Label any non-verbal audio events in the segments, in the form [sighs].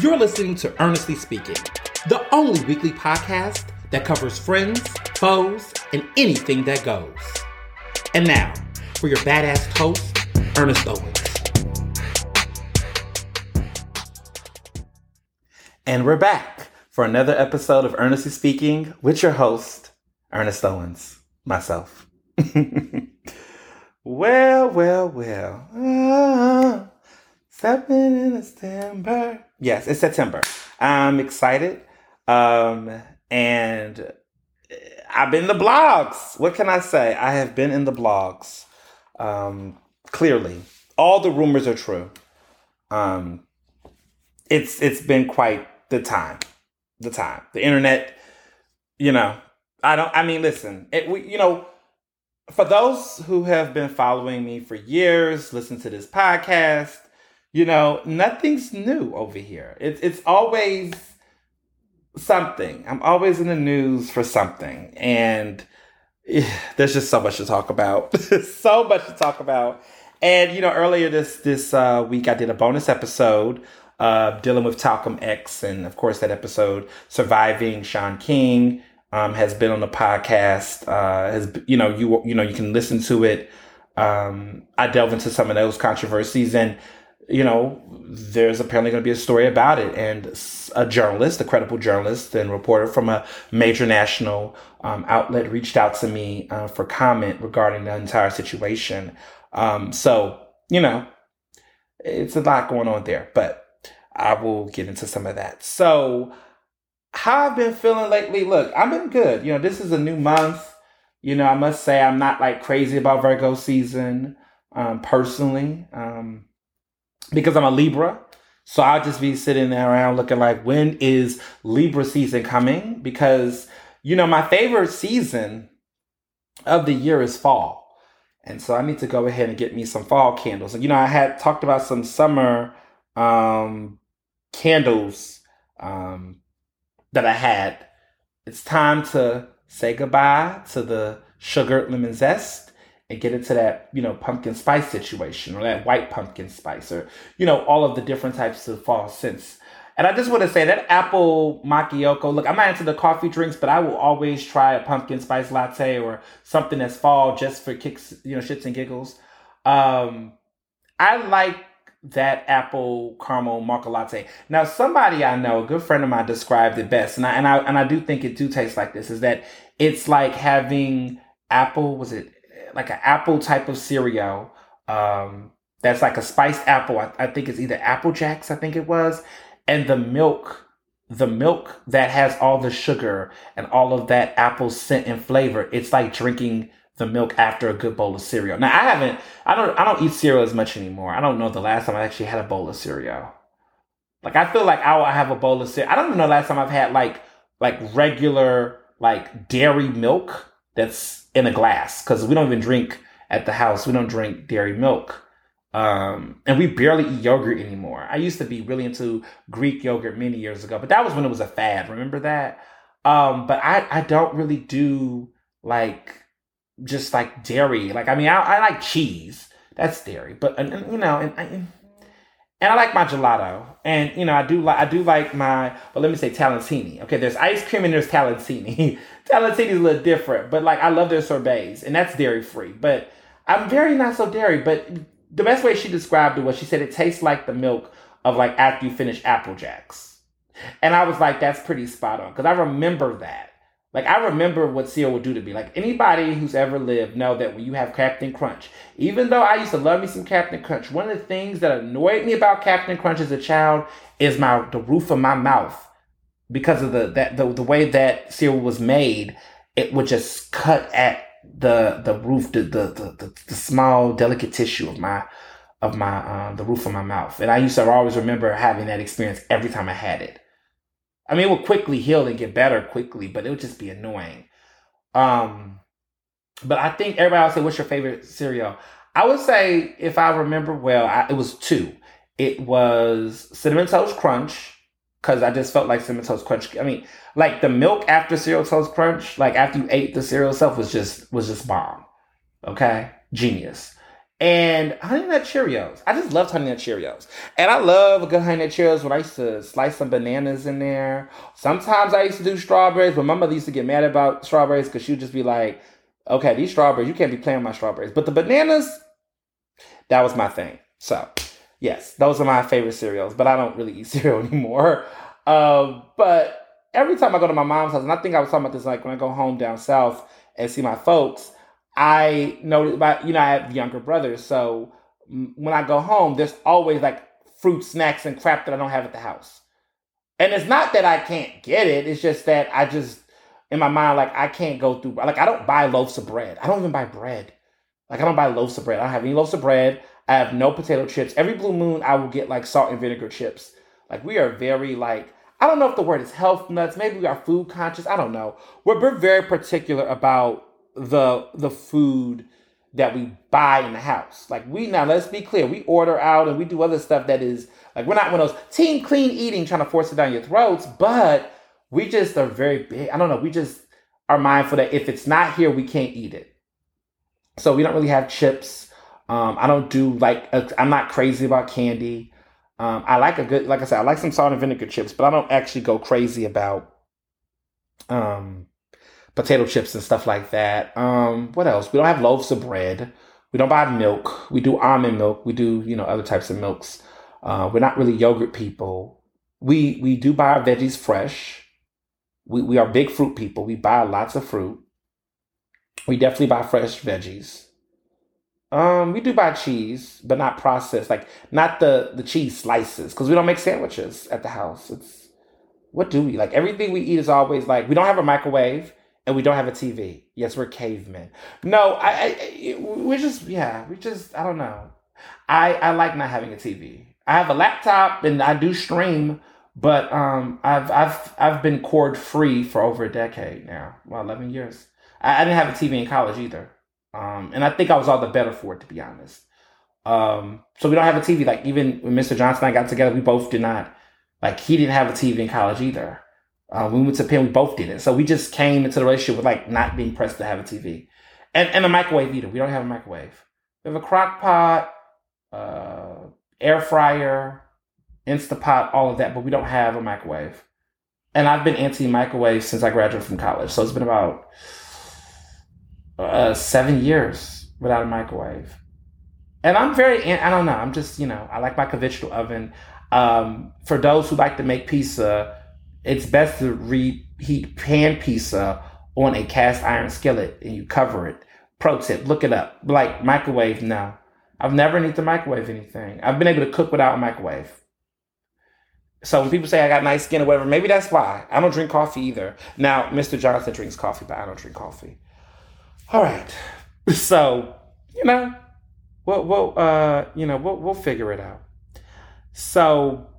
You're listening to Earnestly Speaking, the only weekly podcast that covers friends, foes, and anything that goes. And now, for your badass host, Ernest Owens. And we're back for another episode of Earnestly Speaking with your host, Ernest Owens, myself. [laughs] well, well, well. Uh, stepping in September. Yes, it's September. I'm excited. Um, and I've been in the blogs. What can I say? I have been in the blogs. Um, clearly, all the rumors are true. Um, it's it's been quite the time, the time. The internet, you know. I don't. I mean, listen. It, we, you know, for those who have been following me for years, listen to this podcast. You know, nothing's new over here. It's it's always something. I'm always in the news for something. And yeah, there's just so much to talk about. [laughs] so much to talk about. And you know, earlier this this uh, week I did a bonus episode uh, dealing with Talcum X, and of course that episode surviving Shaun King um, has been on the podcast. Uh, has you know you you know you can listen to it. Um, I delve into some of those controversies, and you know, there's apparently going to be a story about it. And a journalist, a credible journalist and reporter from a major national um, outlet reached out to me uh, for comment regarding the entire situation. Um, so, you know, it's a lot going on there, but I will get into some of that. So, how I've been feeling lately, look, I've been good. You know, this is a new month. You know, I must say I'm not like crazy about Virgo season um, personally. Um, because I'm a Libra. So I'll just be sitting there around looking like, when is Libra season coming? Because, you know, my favorite season of the year is fall. And so I need to go ahead and get me some fall candles. And, you know, I had talked about some summer um, candles um, that I had. It's time to say goodbye to the sugar lemon zest and get into that, you know, pumpkin spice situation or that white pumpkin spice or, you know, all of the different types of fall scents. And I just want to say that apple macchiato, look, I'm not into the coffee drinks, but I will always try a pumpkin spice latte or something that's fall just for kicks, you know, shits and giggles. Um, I like that apple caramel mocha latte. Now, somebody I know, a good friend of mine, described it best, and I and I and I do think it do taste like this. Is that it's like having apple? Was it like an apple type of cereal. Um, that's like a spiced apple. I, I think it's either Apple Jacks, I think it was, and the milk, the milk that has all the sugar and all of that apple scent and flavor. It's like drinking the milk after a good bowl of cereal. Now I haven't, I don't, I don't eat cereal as much anymore. I don't know the last time I actually had a bowl of cereal. Like I feel like I will have a bowl of cereal. I don't even know the last time I've had like like regular like dairy milk that's in a glass because we don't even drink at the house. We don't drink dairy milk. Um, and we barely eat yogurt anymore. I used to be really into Greek yogurt many years ago, but that was when it was a fad. Remember that? Um, but I, I don't really do like just like dairy. Like, I mean, I, I like cheese. That's dairy, but and, and, you know, and, and and I like my gelato. And you know, I do like I do like my but let me say Talentini. Okay, there's ice cream and there's Talentini. [laughs] Talentini is a little different, but like I love their sorbets, and that's dairy free. But I'm very not so dairy. But the best way she described it was she said it tastes like the milk of like after you finish Apple Jacks. And I was like, that's pretty spot on because I remember that. Like I remember what cereal would do to me. Like anybody who's ever lived know that when you have Captain Crunch, even though I used to love me some Captain Crunch, one of the things that annoyed me about Captain Crunch as a child is my the roof of my mouth because of the that the, the way that cereal was made. It would just cut at the the roof, the the the, the, small delicate tissue of my of my uh, the roof of my mouth, and I used to always remember having that experience every time I had it. I mean, it would quickly heal and get better quickly, but it would just be annoying. Um, but I think everybody would say, "What's your favorite cereal?" I would say, if I remember well, I, it was two. It was cinnamon toast crunch because I just felt like cinnamon toast crunch. I mean, like the milk after cereal toast crunch, like after you ate the cereal itself, was just was just bomb. Okay, genius. And Honey Nut Cheerios. I just love Honey Nut Cheerios. And I love a good Honey Nut Cheerios when I used to slice some bananas in there. Sometimes I used to do strawberries, but my mother used to get mad about strawberries because she would just be like, okay, these strawberries, you can't be playing with my strawberries. But the bananas, that was my thing. So, yes, those are my favorite cereals, but I don't really eat [laughs] cereal anymore. Um, but every time I go to my mom's house, and I think I was talking about this like when I go home down south and see my folks, I know about, you know, I have younger brothers. So when I go home, there's always like fruit, snacks, and crap that I don't have at the house. And it's not that I can't get it, it's just that I just, in my mind, like I can't go through, like I don't buy loaves of bread. I don't even buy bread. Like I don't buy loaves of bread. I don't have any loaves of bread. I have no potato chips. Every blue moon, I will get like salt and vinegar chips. Like we are very like I don't know if the word is health nuts. Maybe we are food conscious. I don't know. We're, we're very particular about the the food that we buy in the house. Like we now, let's be clear, we order out and we do other stuff that is like we're not one of those team clean eating trying to force it down your throats, but we just are very big. I don't know. We just are mindful that if it's not here, we can't eat it. So we don't really have chips. Um, I don't do like i am not crazy about candy. Um, I like a good, like I said, I like some salt and vinegar chips, but I don't actually go crazy about um, potato chips and stuff like that. Um, what else? We don't have loaves of bread. We don't buy milk. We do almond milk. We do, you know, other types of milks. Uh, we're not really yogurt people. We we do buy our veggies fresh. We we are big fruit people. We buy lots of fruit. We definitely buy fresh veggies. Um, we do buy cheese, but not processed, like not the the cheese slices, because we don't make sandwiches at the house. It's what do we like? Everything we eat is always like we don't have a microwave and we don't have a TV. Yes, we're cavemen. No, I, I we're just yeah, we just I don't know. I I like not having a TV. I have a laptop and I do stream, but um, I've I've I've been cord free for over a decade now. Well, eleven years. I, I didn't have a TV in college either. Um, and I think I was all the better for it, to be honest. Um, so we don't have a TV. Like even when Mr. Johnson and I got together, we both did not. Like he didn't have a TV in college either. Uh, we went to Penn, we both did it. So we just came into the relationship with like not being pressed to have a TV, and and a microwave either. We don't have a microwave. We have a crock pot, uh, air fryer, Instapot, all of that, but we don't have a microwave. And I've been anti microwave since I graduated from college, so it's been about uh, seven years without a microwave. And I'm very, I don't know, I'm just, you know, I like my conventional oven. Um, for those who like to make pizza, it's best to reheat pan pizza on a cast iron skillet and you cover it. Pro tip, look it up. Like microwave, no. I've never needed to microwave anything. I've been able to cook without a microwave. So when people say I got nice skin or whatever, maybe that's why. I don't drink coffee either. Now, Mr. Johnson drinks coffee, but I don't drink coffee. All right. [laughs] So, you know, we'll, we'll uh, you know, we'll, we'll figure it out. So,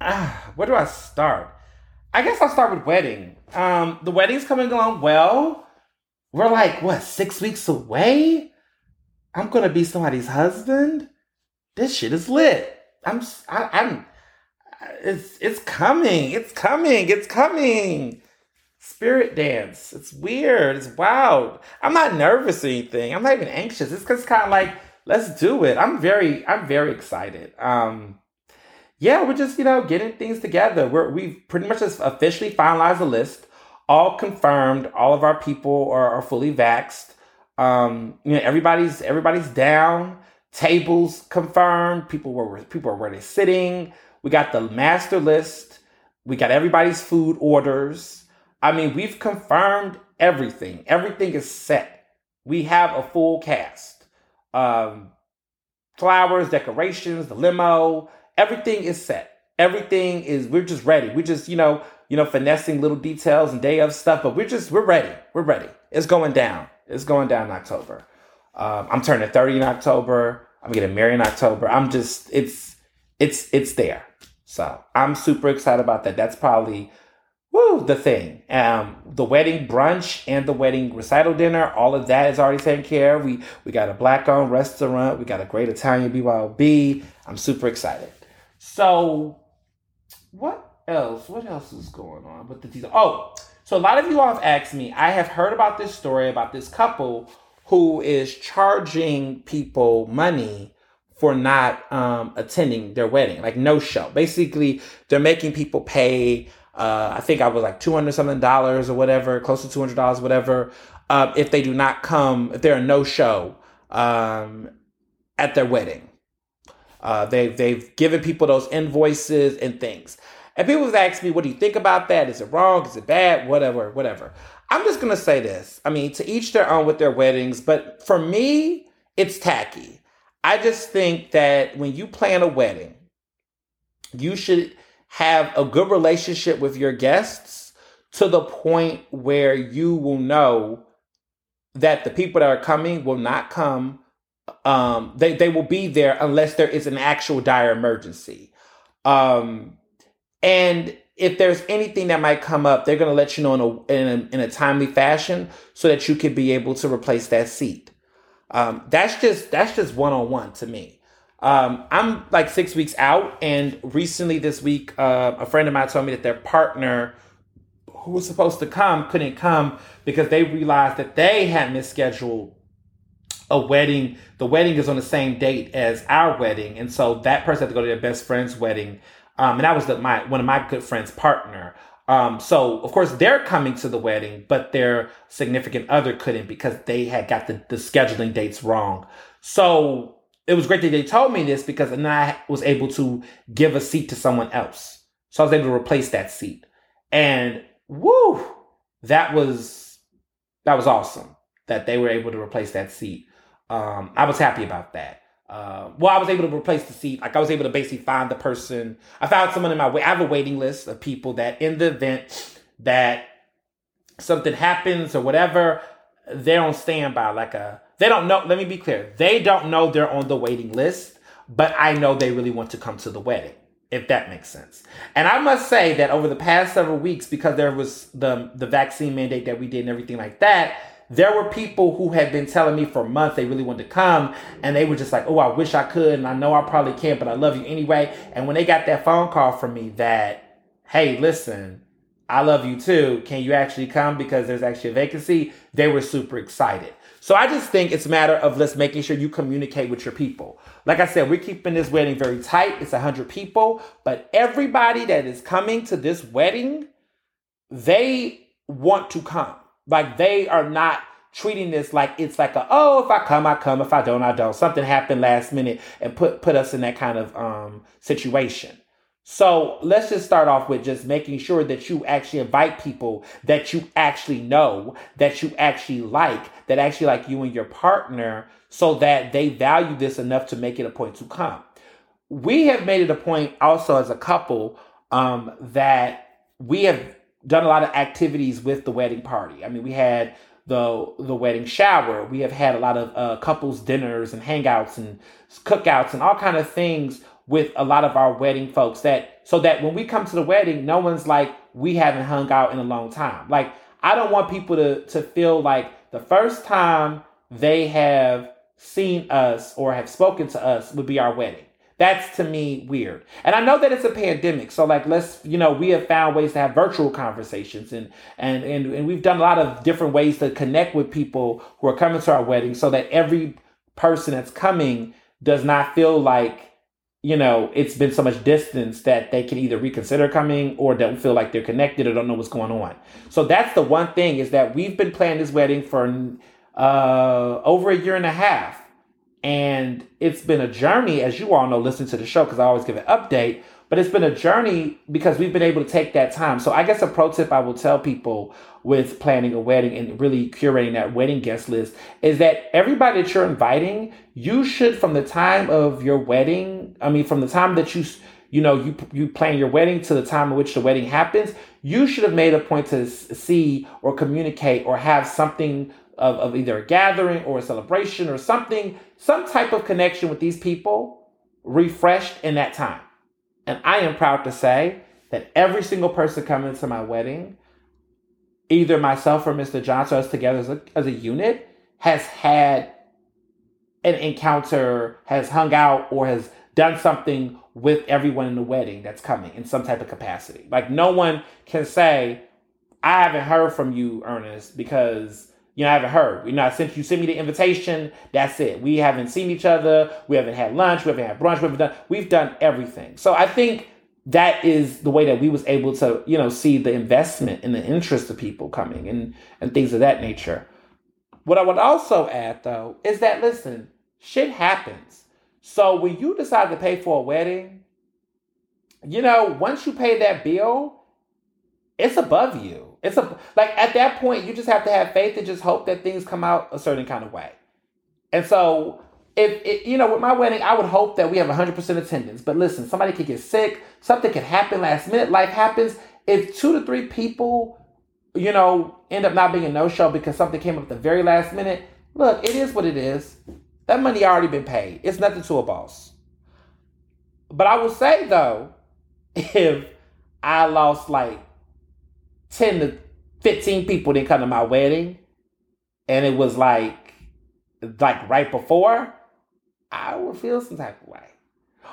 ah, [sighs] where do I start? I guess I'll start with wedding. Um, the wedding's coming along well. We're like, what, six weeks away? I'm gonna be somebody's husband. This shit is lit. I'm, I, I'm, it's, it's coming. It's coming. It's coming spirit dance. It's weird. It's wild. I'm not nervous or anything. I'm not even anxious. It's just kind of like, let's do it. I'm very, I'm very excited. Um, yeah, we're just, you know, getting things together. We're, we've pretty much just officially finalized the list, all confirmed. All of our people are, are fully vaxxed. Um, you know, everybody's, everybody's down. Tables confirmed. People were, people are where they're sitting. We got the master list. We got everybody's food orders. I mean, we've confirmed everything. Everything is set. We have a full cast. Um, flowers, decorations, the limo, everything is set. Everything is we're just ready. We're just, you know, you know, finessing little details and day of stuff, but we're just we're ready. We're ready. It's going down. It's going down in October. Um, I'm turning 30 in October. I'm getting married in October. I'm just it's it's it's there. So I'm super excited about that. That's probably woo, the thing. Um, the wedding brunch and the wedding recital dinner, all of that is already taken care of. We we got a black owned restaurant. We got a great Italian BYOB. I'm super excited. So, what else? What else is going on with the teaser? Oh, so a lot of you all have asked me. I have heard about this story about this couple who is charging people money for not um, attending their wedding, like no show. Basically, they're making people pay. Uh, I think I was like two hundred something dollars or whatever, close to two hundred dollars, whatever, uh, if they do not come, if they're a no show um, at their wedding. Uh, they've they've given people those invoices and things. And people have asked me, what do you think about that? Is it wrong? Is it bad? Whatever, whatever. I'm just gonna say this. I mean, to each their own with their weddings, but for me, it's tacky. I just think that when you plan a wedding, you should have a good relationship with your guests to the point where you will know that the people that are coming will not come. Um, they, they will be there unless there is an actual dire emergency. Um, and if there's anything that might come up, they're going to let you know in a, in a, in a timely fashion so that you could be able to replace that seat. Um, that's just that's just one on one to me. Um, I'm like six weeks out, and recently this week, uh, a friend of mine told me that their partner, who was supposed to come, couldn't come because they realized that they had misscheduled a wedding. The wedding is on the same date as our wedding, and so that person had to go to their best friend's wedding, um, and that was the, my one of my good friends' partner. Um, so of course they're coming to the wedding, but their significant other couldn't because they had got the, the scheduling dates wrong. So it was great that they told me this because then I was able to give a seat to someone else. So I was able to replace that seat. And woo, that was that was awesome that they were able to replace that seat. Um, I was happy about that. Uh, well, I was able to replace the seat. Like I was able to basically find the person. I found someone in my way. I have a waiting list of people that, in the event that something happens or whatever, they're on standby. Like a, they don't know. Let me be clear. They don't know they're on the waiting list, but I know they really want to come to the wedding. If that makes sense. And I must say that over the past several weeks, because there was the the vaccine mandate that we did and everything like that, there were people who had been telling me for months they really wanted to come and they were just like, oh, I wish I could. And I know I probably can't, but I love you anyway. And when they got that phone call from me that, hey, listen, I love you too. Can you actually come because there's actually a vacancy? They were super excited. So I just think it's a matter of let's making sure you communicate with your people. Like I said, we're keeping this wedding very tight. It's 100 people, but everybody that is coming to this wedding, they want to come. Like they are not treating this like it's like a oh if I come I come if I don't I don't something happened last minute and put put us in that kind of um situation. So let's just start off with just making sure that you actually invite people that you actually know, that you actually like, that actually like you and your partner, so that they value this enough to make it a point to come. We have made it a point also as a couple um, that we have done a lot of activities with the wedding party. I mean, we had the the wedding shower. We have had a lot of uh, couples dinners and hangouts and cookouts and all kind of things with a lot of our wedding folks. That so that when we come to the wedding, no one's like we haven't hung out in a long time. Like I don't want people to to feel like the first time they have seen us or have spoken to us would be our wedding. That's to me weird. And I know that it's a pandemic. So like let's, you know, we have found ways to have virtual conversations and and and, and we've done a lot of different ways to connect with people who are coming to our wedding so that every person that's coming does not feel like you know, it's been so much distance that they can either reconsider coming or don't feel like they're connected or don't know what's going on. So that's the one thing is that we've been planning this wedding for uh, over a year and a half. And it's been a journey, as you all know, listening to the show because I always give an update. But it's been a journey because we've been able to take that time. So I guess a pro tip I will tell people with planning a wedding and really curating that wedding guest list is that everybody that you're inviting, you should from the time of your wedding, I mean from the time that you you know you you plan your wedding to the time in which the wedding happens, you should have made a point to see or communicate or have something of, of either a gathering or a celebration or something, some type of connection with these people refreshed in that time. And I am proud to say that every single person coming to my wedding, either myself or Mr. Johnson, us together as a, as a unit, has had an encounter, has hung out, or has done something with everyone in the wedding that's coming in some type of capacity. Like no one can say, I haven't heard from you, Ernest, because You know, I haven't heard. You know, sent you sent me the invitation. That's it. We haven't seen each other. We haven't had lunch. We haven't had brunch. We haven't done. We've done everything. So I think that is the way that we was able to, you know, see the investment and the interest of people coming and and things of that nature. What I would also add though is that listen, shit happens. So when you decide to pay for a wedding, you know, once you pay that bill, it's above you. It's a like at that point you just have to have faith and just hope that things come out a certain kind of way. And so if it, you know with my wedding, I would hope that we have 100% attendance. But listen, somebody could get sick, something could happen last minute, life happens. If two to three people, you know, end up not being a no show because something came up at the very last minute, look, it is what it is. That money already been paid. It's nothing to a boss. But I will say though, [laughs] if I lost like 10 to 15 people didn't come to my wedding and it was like like right before i would feel some type of way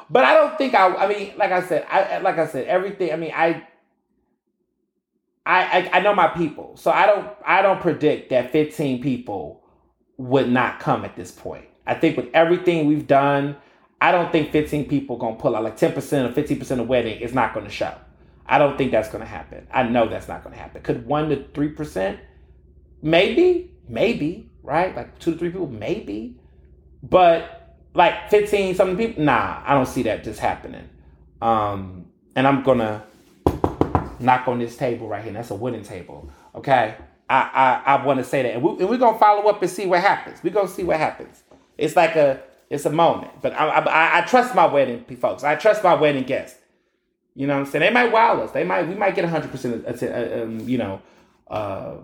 but i don't think i i mean like i said i like i said everything i mean i I, I, I know my people, so I don't I don't predict that 15 people would not come at this point. I think with everything we've done, I don't think 15 people gonna pull out like 10% or 15% of wedding is not gonna show. I don't think that's going to happen. I know that's not going to happen. Could one to three percent, maybe, maybe, right? Like two to three people, maybe, but like fifteen something people, nah, I don't see that just happening. Um, and I'm gonna knock on this table right here. That's a wooden table. Okay, I I, I want to say that, and, we, and we're gonna follow up and see what happens. We're gonna see what happens. It's like a it's a moment, but I, I, I trust my wedding folks. I trust my wedding guests. You know what I'm saying? They might wow us. They might we might get 100% uh, um, you know uh,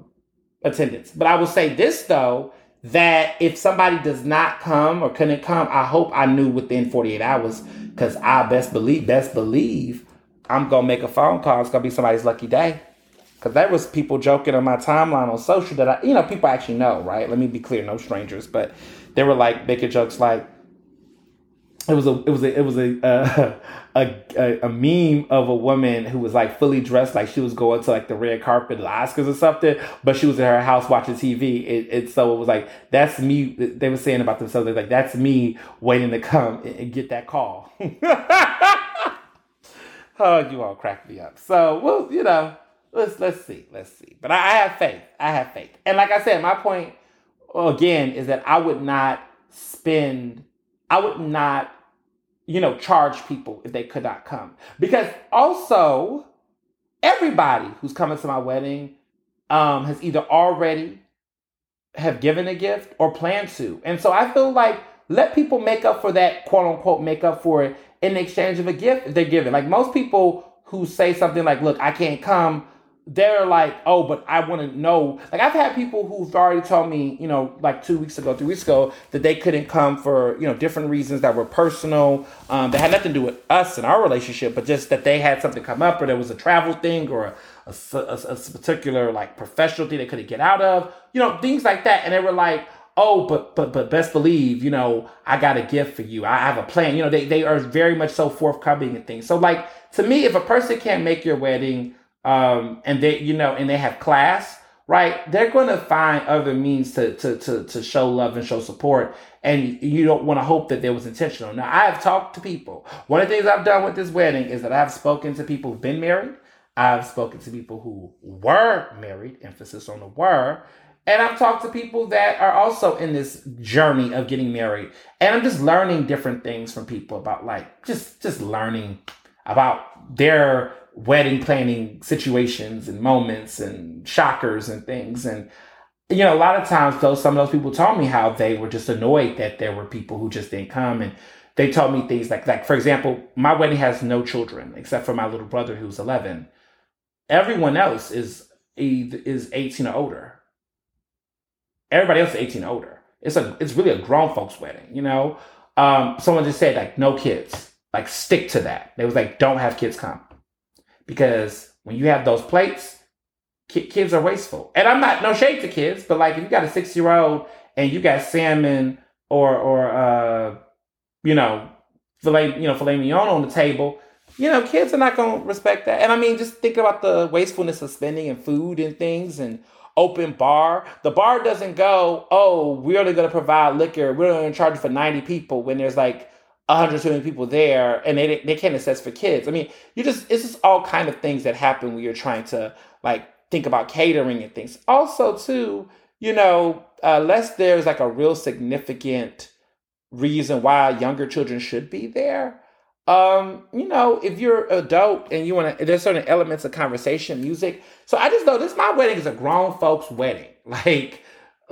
attendance. But I will say this though that if somebody does not come or couldn't come, I hope I knew within 48 hours because I best believe best believe I'm gonna make a phone call. It's gonna be somebody's lucky day. Cause there was people joking on my timeline on social that I, you know, people actually know, right? Let me be clear, no strangers, but they were like making jokes like, it was a it was a it was a, uh, [laughs] a, a a meme of a woman who was like fully dressed like she was going to like the red carpet Oscars or something, but she was in her house watching TV. It, it so it was like that's me. They were saying about themselves. They're like that's me waiting to come and, and get that call. [laughs] oh, you all crack me up. So well, you know, let's let's see, let's see. But I, I have faith. I have faith. And like I said, my point again is that I would not spend I would not, you know, charge people if they could not come. Because also, everybody who's coming to my wedding um, has either already have given a gift or plan to. And so I feel like let people make up for that quote unquote make up for it in exchange of a gift they're giving. Like most people who say something like, look, I can't come they're like, oh, but I want to know. Like I've had people who've already told me, you know, like two weeks ago, three weeks ago, that they couldn't come for you know different reasons that were personal. Um, that had nothing to do with us and our relationship, but just that they had something come up, or there was a travel thing, or a, a, a, a particular like professional thing they couldn't get out of. You know, things like that, and they were like. Oh, but but but best believe, you know, I got a gift for you. I have a plan. You know, they, they are very much so forthcoming and things. So like to me, if a person can't make your wedding, um, and they, you know, and they have class, right? They're going to find other means to, to, to, to show love and show support. And you don't want to hope that there was intentional. Now, I have talked to people. One of the things I've done with this wedding is that I've spoken to people who've been married. I've spoken to people who were married, emphasis on the were. And I've talked to people that are also in this journey of getting married. And I'm just learning different things from people about like just just learning about their wedding planning situations and moments and shockers and things. And, you know, a lot of times, though, some of those people told me how they were just annoyed that there were people who just didn't come. And they told me things like, like, for example, my wedding has no children except for my little brother who's 11. Everyone else is is 18 or older. Everybody else is 18 or older. It's a it's really a grown folks wedding, you know. Um, someone just said like no kids, like stick to that. They was like don't have kids come because when you have those plates, kids are wasteful. And I'm not no shade to kids, but like if you got a six year old and you got salmon or or uh, you know filet you know filet mignon on the table, you know kids are not gonna respect that. And I mean, just think about the wastefulness of spending and food and things and open bar, the bar doesn't go, oh, we're only to provide liquor. We're only to charge for 90 people when there's like 120 people there and they, they can't assess for kids. I mean, you just, it's just all kind of things that happen when you're trying to like think about catering and things. Also, too, you know, unless there's like a real significant reason why younger children should be there, um, you know, if you're adult and you want to, there's certain elements of conversation, music. So I just know this my wedding is a grown folks wedding. [laughs] Like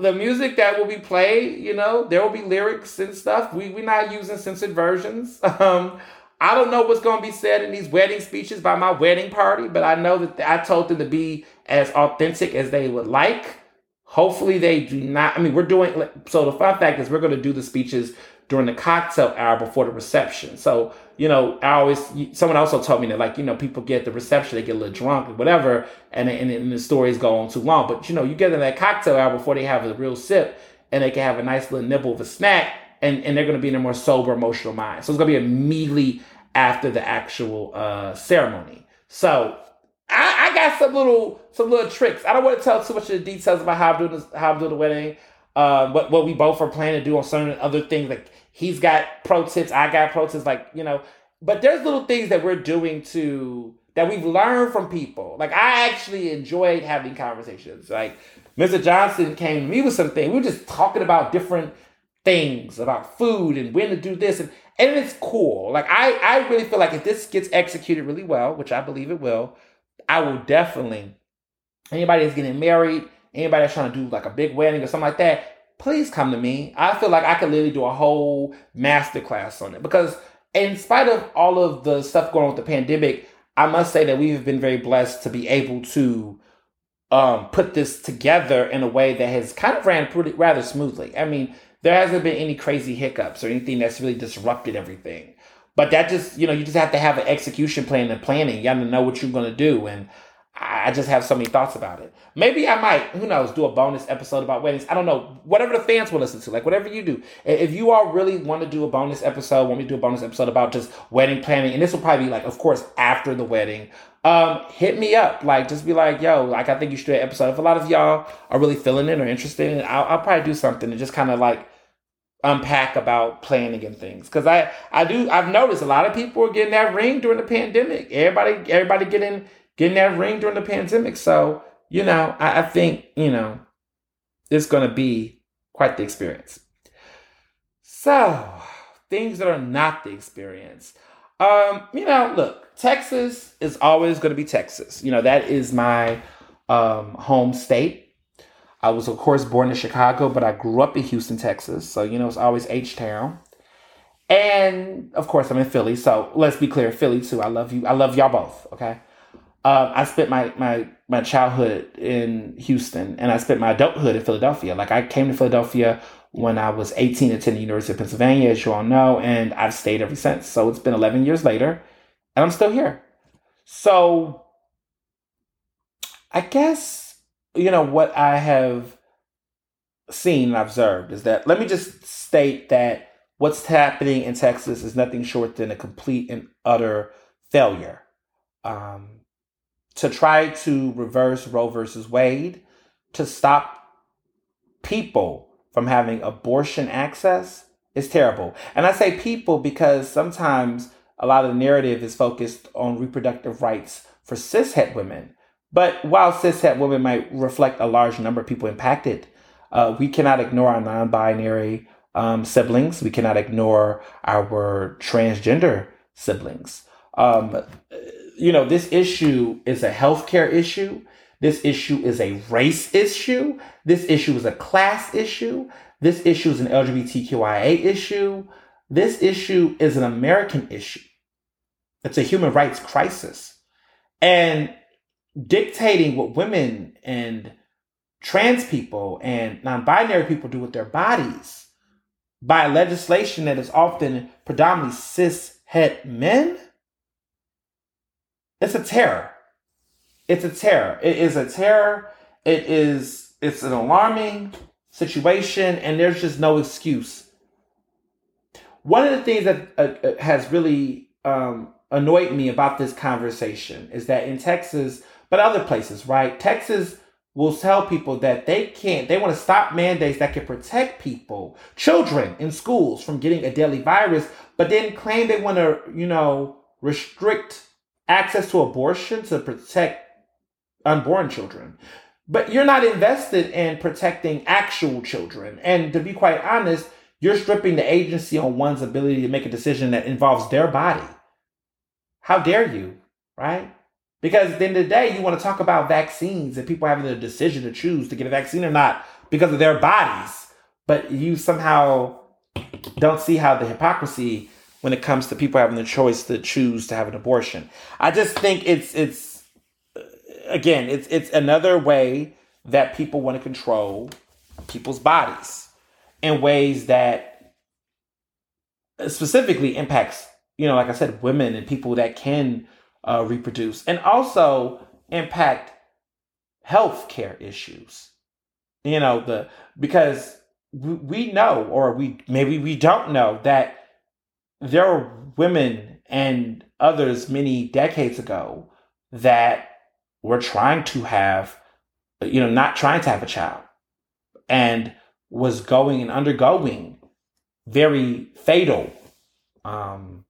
the music that will be played, you know, there will be lyrics and stuff. We we're not using censored versions. [laughs] Um, I don't know what's going to be said in these wedding speeches by my wedding party, but I know that I told them to be as authentic as they would like. Hopefully, they do not. I mean, we're doing so. The fun fact is, we're going to do the speeches during the cocktail hour before the reception. So, you know, I always, someone also told me that, like, you know, people get the reception, they get a little drunk or whatever, and, and, and the stories go on too long. But, you know, you get in that cocktail hour before they have a real sip and they can have a nice little nibble of a snack and, and they're going to be in a more sober, emotional mind. So it's going to be immediately after the actual uh, ceremony. So I, I, got some little some little tricks. I don't want to tell too much of the details about how I'm doing this, how I'm doing the wedding. Uh, what what we both are planning to do on certain other things like he's got pro tips, I got pro tips, like, you know, but there's little things that we're doing to that we've learned from people. Like I actually enjoyed having conversations. Like Mr. Johnson came to me with something. We were just talking about different things about food and when to do this and and it's cool. Like I I really feel like if this gets executed really well, which I believe it will, I will definitely anybody that's getting married, anybody that's trying to do like a big wedding or something like that, please come to me. I feel like I could literally do a whole masterclass on it because, in spite of all of the stuff going on with the pandemic, I must say that we've been very blessed to be able to um, put this together in a way that has kind of ran pretty rather smoothly. I mean, there hasn't been any crazy hiccups or anything that's really disrupted everything. But that just, you know, you just have to have an execution plan and planning. You got to know what you're going to do. And I just have so many thoughts about it. Maybe I might, who knows, do a bonus episode about weddings. I don't know. Whatever the fans will listen to, like whatever you do. If you all really want to do a bonus episode, want me to do a bonus episode about just wedding planning, and this will probably be like, of course, after the wedding. Um, hit me up. Like, just be like, yo, like I think you should do an episode. If a lot of y'all are really feeling it or interested in it, I'll, I'll probably do something and just kind of like unpack about planning and things because i i do i've noticed a lot of people are getting that ring during the pandemic everybody everybody getting getting that ring during the pandemic. So, you know, I, I think, you know, it's going to be quite the experience. So, things that are not the experience. Um, you know, look, Texas is always going to be Texas. You know, that is my um, home state. I was, of course, born in Chicago, but I grew up in Houston, Texas. So, you know, it's always H Town. And of course, I'm in Philly. So let's be clear, Philly too. I love you. I love y'all both. Okay. Um, I spent my, my my childhood in Houston and I spent my adulthood in Philadelphia. Like I came to Philadelphia when I was 18 attending the University of Pennsylvania, as you all know, and I've stayed ever since. So it's been 11 years later and I'm still here. So I guess, you know, what I have seen and observed is that let me just state that what's happening in Texas is nothing short than a complete and utter failure. Um, to try to reverse Roe versus Wade, to stop people from having abortion access is terrible. And I say people because sometimes a lot of the narrative is focused on reproductive rights for cishet women. But while cishet women might reflect a large number of people impacted, uh, we cannot ignore our non binary um, siblings. We cannot ignore our transgender siblings. Um, you know, this issue is a healthcare issue. This issue is a race issue. This issue is a class issue. This issue is an LGBTQIA issue. This issue is an American issue. It's a human rights crisis. And dictating what women and trans people and non binary people do with their bodies by legislation that is often predominantly cis het men it's a terror. It's a terror. It is a terror. It is it's an alarming situation and there's just no excuse. One of the things that uh, uh, has really um, annoyed me about this conversation is that in Texas, but other places, right? Texas will tell people that they can't, they want to stop mandates that can protect people, children in schools from getting a deadly virus, but then claim they want to, you know, restrict access to abortion to protect unborn children. But you're not invested in protecting actual children. And to be quite honest, you're stripping the agency on one's ability to make a decision that involves their body. How dare you, right? Because at the end of the day, you want to talk about vaccines and people having the decision to choose to get a vaccine or not because of their bodies. But you somehow don't see how the hypocrisy when it comes to people having the choice to choose to have an abortion. I just think it's it's again, it's it's another way that people want to control people's bodies in ways that specifically impacts, you know, like I said, women and people that can uh, reproduce, and also impact health care issues. You know, the because we know, or we maybe we don't know that there were women and others many decades ago that were trying to have, you know, not trying to have a child, and was going and undergoing very fatal um,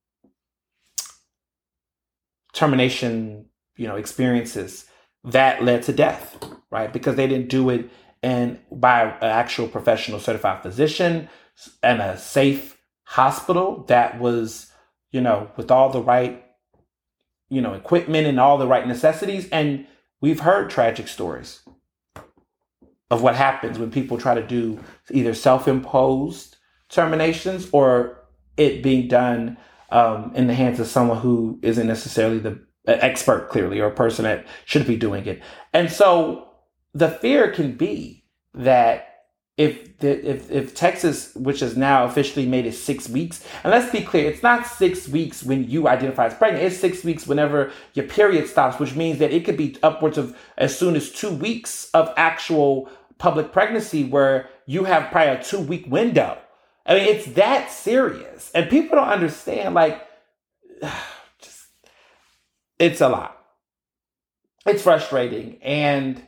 termination, you know, experiences that led to death, right? Because they didn't do it and by an actual professional certified physician and a safe hospital that was, you know, with all the right, you know, equipment and all the right necessities. And we've heard tragic stories of what happens when people try to do either self-imposed terminations or it being done um, in the hands of someone who isn't necessarily the expert, clearly, or a person that should be doing it. And so the fear can be that if the, if if Texas, which has now officially made it six weeks, and let's be clear, it's not six weeks when you identify as pregnant. It's six weeks whenever your period stops, which means that it could be upwards of as soon as two weeks of actual public pregnancy, where you have probably a two week window I mean, it's that serious. And people don't understand, like, [sighs] just, it's a lot. It's frustrating. And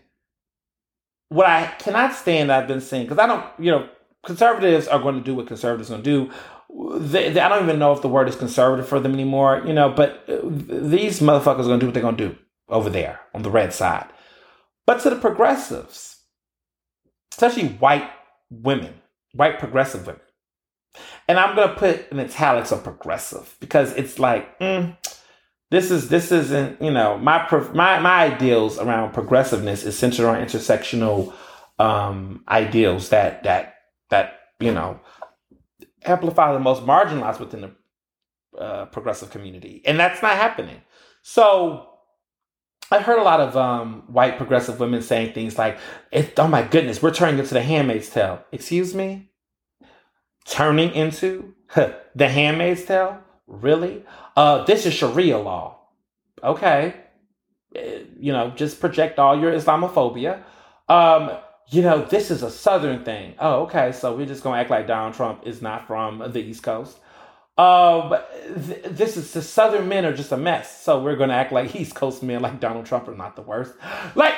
what I cannot stand, I've been saying, because I don't, you know, conservatives are going to do what conservatives are going to do. They, they, I don't even know if the word is conservative for them anymore, you know, but uh, these motherfuckers are going to do what they're going to do over there on the red side. But to the progressives, especially white women, white progressive women, and I'm gonna put in italics of progressive because it's like mm, this is this isn't you know my my my ideals around progressiveness is centered on intersectional um, ideals that that that you know amplify the most marginalized within the uh, progressive community, and that's not happening. So I heard a lot of um, white progressive women saying things like, "Oh my goodness, we're turning into the Handmaid's Tale." Excuse me turning into [laughs] the Handmaid's Tale? Really? Uh, this is Sharia law. Okay. Eh, you know, just project all your Islamophobia. Um, you know, this is a Southern thing. Oh, okay. So we're just going to act like Donald Trump is not from the East Coast. But th- this is the Southern men are just a mess. So we're going to act like [laughs] East Coast men, like Donald Trump, are not the worst. Like,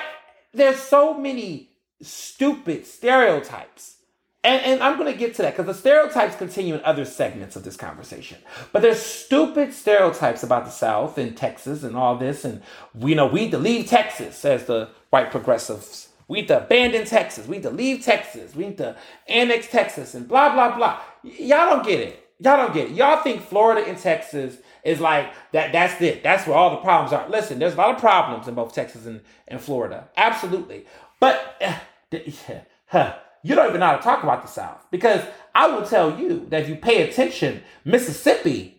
there's so many stupid stereotypes and, and I'm going to get to that because the stereotypes continue in other segments of this conversation. But there's stupid stereotypes about the South and Texas and all this. And we know we need to leave Texas, says the white progressives. We need to abandon Texas. We need to leave Texas. We need to annex Texas and blah, blah, blah. Y- y'all don't get it. Y'all don't get it. Y'all think Florida and Texas is like that. That's it. That's where all the problems are. Listen, there's a lot of problems in both Texas and, and Florida. Absolutely. But, uh, yeah, [laughs] huh you don't even know how to talk about the South. Because I will tell you that if you pay attention, Mississippi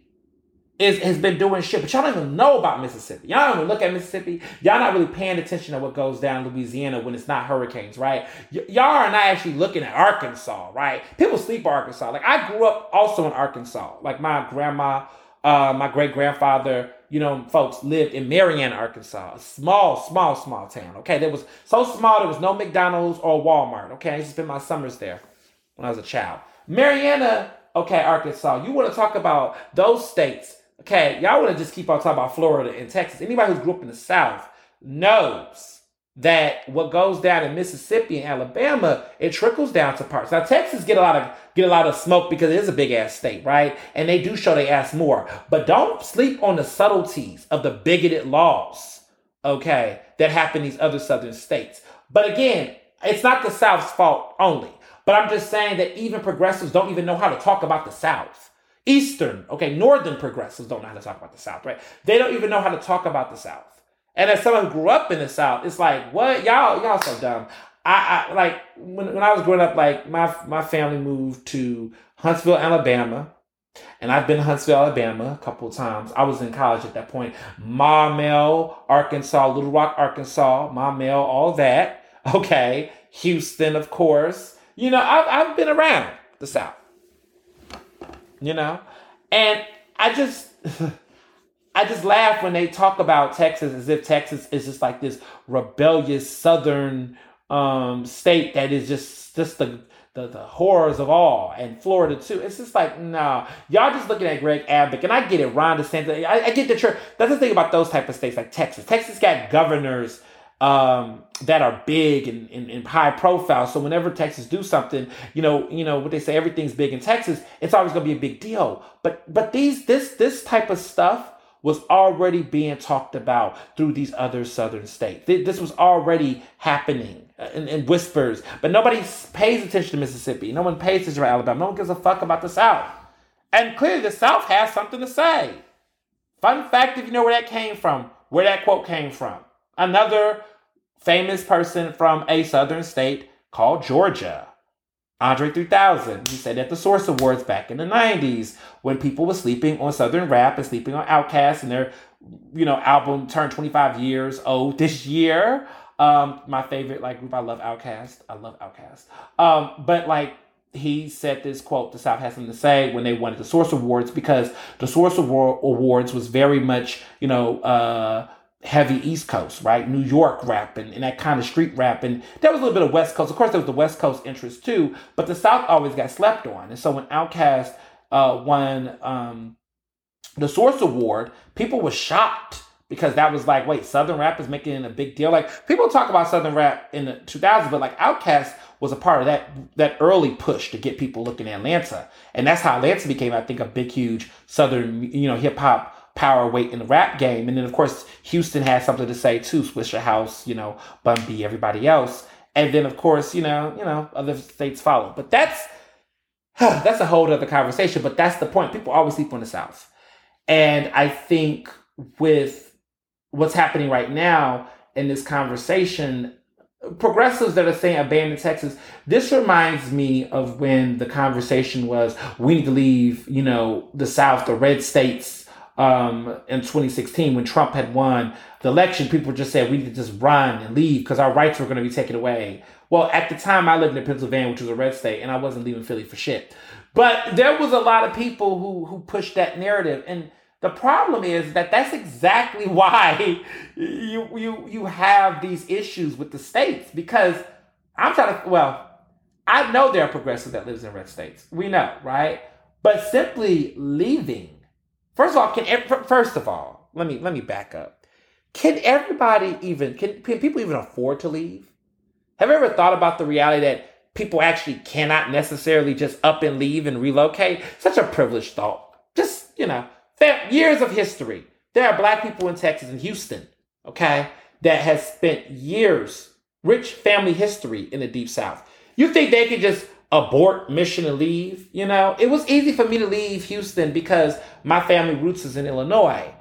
is has been doing shit, but y'all don't even know about Mississippi. Y'all don't even look at Mississippi. Y'all not really paying attention to what goes down in Louisiana when it's not hurricanes, right? Y- y'all are not actually looking at Arkansas, right? People sleep Arkansas. Like I grew up also in Arkansas. Like my grandma, uh, my great grandfather you know, folks lived in Marianna, Arkansas, a small, small, small town. Okay, there was so small there was no McDonald's or Walmart. Okay, I used to spend my summers there when I was a child. Marianna, okay, Arkansas. You want to talk about those states? Okay, y'all want to just keep on talking about Florida and Texas. Anybody who grew up in the South knows that what goes down in Mississippi and Alabama, it trickles down to parts. Now Texas get a lot of get a lot of smoke because it is a big ass state, right? And they do show they ass more. But don't sleep on the subtleties of the bigoted laws, okay, that happen in these other southern states. But again, it's not the South's fault only. But I'm just saying that even progressives don't even know how to talk about the South. Eastern, okay, northern progressives don't know how to talk about the South, right? They don't even know how to talk about the South. And as someone who grew up in the South, it's like, what y'all y'all so dumb. I, I like when, when I was growing up, like my my family moved to Huntsville, Alabama. And I've been to Huntsville, Alabama a couple of times. I was in college at that point. Maumelle, Arkansas, Little Rock, Arkansas, Maumelle, all that. [laughs] Okay. Houston, of course. You know, I've, I've been around the South. You know? And I just [laughs] I just laugh when they talk about Texas as if Texas is just like this rebellious southern um, state that is just just the, the the horrors of all, and Florida too. It's just like nah, y'all just looking at Greg Abbott, and I get it, Ron DeSantis. I, I get the truth. That's the thing about those type of states like Texas. Texas got governors um, that are big and, and, and, high profile. So whenever Texas do something, you know, you know what they say, everything's big in Texas. It's always going to be a big deal. But but these this this type of stuff was already being talked about through these other southern states. This was already happening uh, in, in, whispers, but nobody pays attention to Mississippi. No one pays attention to Alabama. No one gives a fuck about the South. And clearly, the South has something to say. Fun fact if you know where that came from, where that quote came from. Another famous person from a southern state called Georgia. Andre 3000, he said at the Source Awards back in the 90s when people were sleeping on Southern rap and sleeping on Outkast and their, you know, album turned 25 years old this year. Um, my favorite like group, I love Outkast. I love Outkast. Um, but like he said this quote, the South has something to say when they wanted the Source Awards because the Source Awards was very much, you know, uh, heavy East Coast, right? New York rap and, and, that kind of street rap. And there was a little bit of West Coast. Of course, there was the West Coast interest too, but the South always got slept on. And so when Outkast uh, won um, the Source Award, people were shocked because that was like, wait, Southern rap is making a big deal. Like people talk about Southern rap in the 2000s, but like Outkast was a part of that that early push to get people looking at Atlanta, and that's how Atlanta became, I think, a big, huge Southern, you know, hip hop power weight in the rap game. And then of course Houston has something to say too, Swishahouse, you know, Bun B, everybody else. And then of course, you know, you know, other states follow. But that's [sighs] that's a whole other conversation. But that's the point. People always sleep on the South. And I think with what's happening right now in this conversation, progressives that are saying abandon Texas, this reminds me of when the conversation was we need to leave, you know, the South, the red states um, in 2016 when Trump had won the election, people just said we need to just run and leave because our rights were going to be taken away. Well, at the time, I lived in Pennsylvania, which was a red state, and I wasn't leaving Philly for shit. But there was a lot of people who who pushed that narrative, and the problem is that that's exactly [laughs] why you you you have these issues with the states because I'm trying to well, I know there are progressives that lives in red states. We know, right? But simply leaving First of all, can first of all, let me let me back up. Can everybody even can, can people even afford to leave? Have you ever thought about the reality that people actually cannot necessarily just up and leave and relocate? Such a privileged thought. Just, you know, years of history. There are black people in Texas and Houston, okay, that has spent years, rich family history in the deep south. You think they could just abort mission and leave. You know, it was easy for me to leave Houston because my family roots is in Illinois.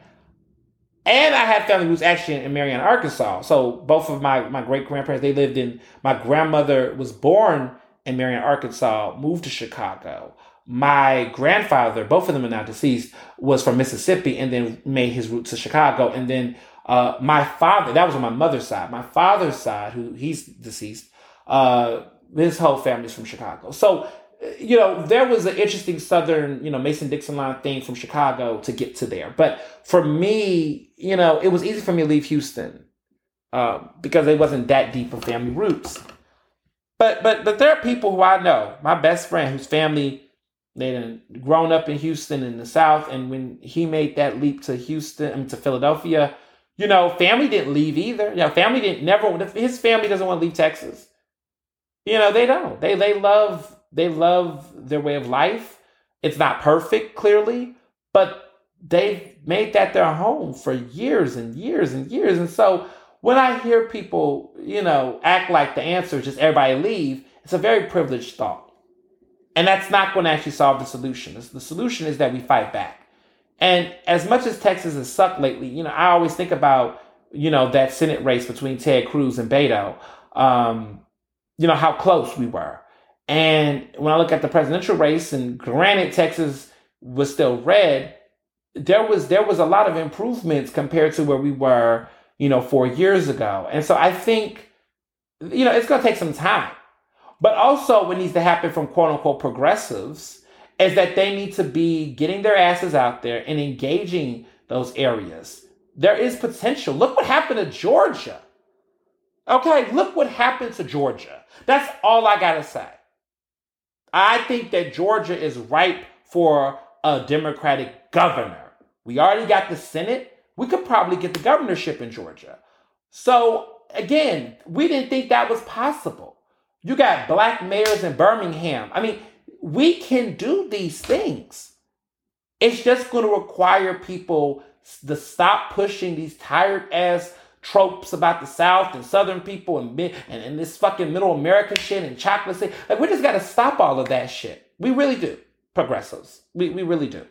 And I had family roots actually in Marion, Arkansas. So both of my, my great grandparents, they lived in, my grandmother was born in Marion, Arkansas, moved to Chicago. My grandfather, both of them are now deceased, was from Mississippi and then made his roots to Chicago. And then uh, my father, that was on my mother's side. My father's side, who he's deceased, uh, his whole family's from Chicago. So, you know, there was an interesting Southern, you know, Mason Dixon line thing from Chicago to get to there. But for me, you know, it was easy for me to leave Houston uh, because it wasn't that deep of family roots. But but but there are people who I know. My best friend, whose family they had grown up in Houston in the South, and when he made that leap to Houston, I mean to Philadelphia, You know, family didn't leave either. You know, family didn't never. His family doesn't want to leave Texas. You know, they don't. They they love they love their way of life. It's not perfect, clearly, but they've made that their home for years and years and years. And so when I hear people, you know, act like the answer is just everybody leave, it's a very privileged thought. And that's not going to actually solve the solution. The solution is that we fight back. And as much as Texas has sucked lately, you know, I always think about, you know, that Senate race between Ted Cruz and Beto, um, you know, how close we were. And when I look at the presidential race, and granted, Texas was still red, there was there was a lot of improvements compared to where we were, you know, four years ago. And so I think, you know, it's going to take some time. But also, what needs to happen from quote unquote progressives is that they need to be getting their asses out there and engaging those areas. There is potential. Look what happened to Georgia. Okay, look what happened to Georgia. That's all I got to say. I think that Georgia is ripe for a Democratic governor. We already got the Senate. We could probably get the governorship in Georgia. So, again, we didn't think that was possible. You got black mayors in Birmingham. I mean, we can do these things. It's just going to require people to stop pushing these tired ass tropes about the South and Southern people and, and, and this fucking middle America shit and chocolate shit. Like, we just got to stop all of that shit. We really do. Progressives. We, we really do.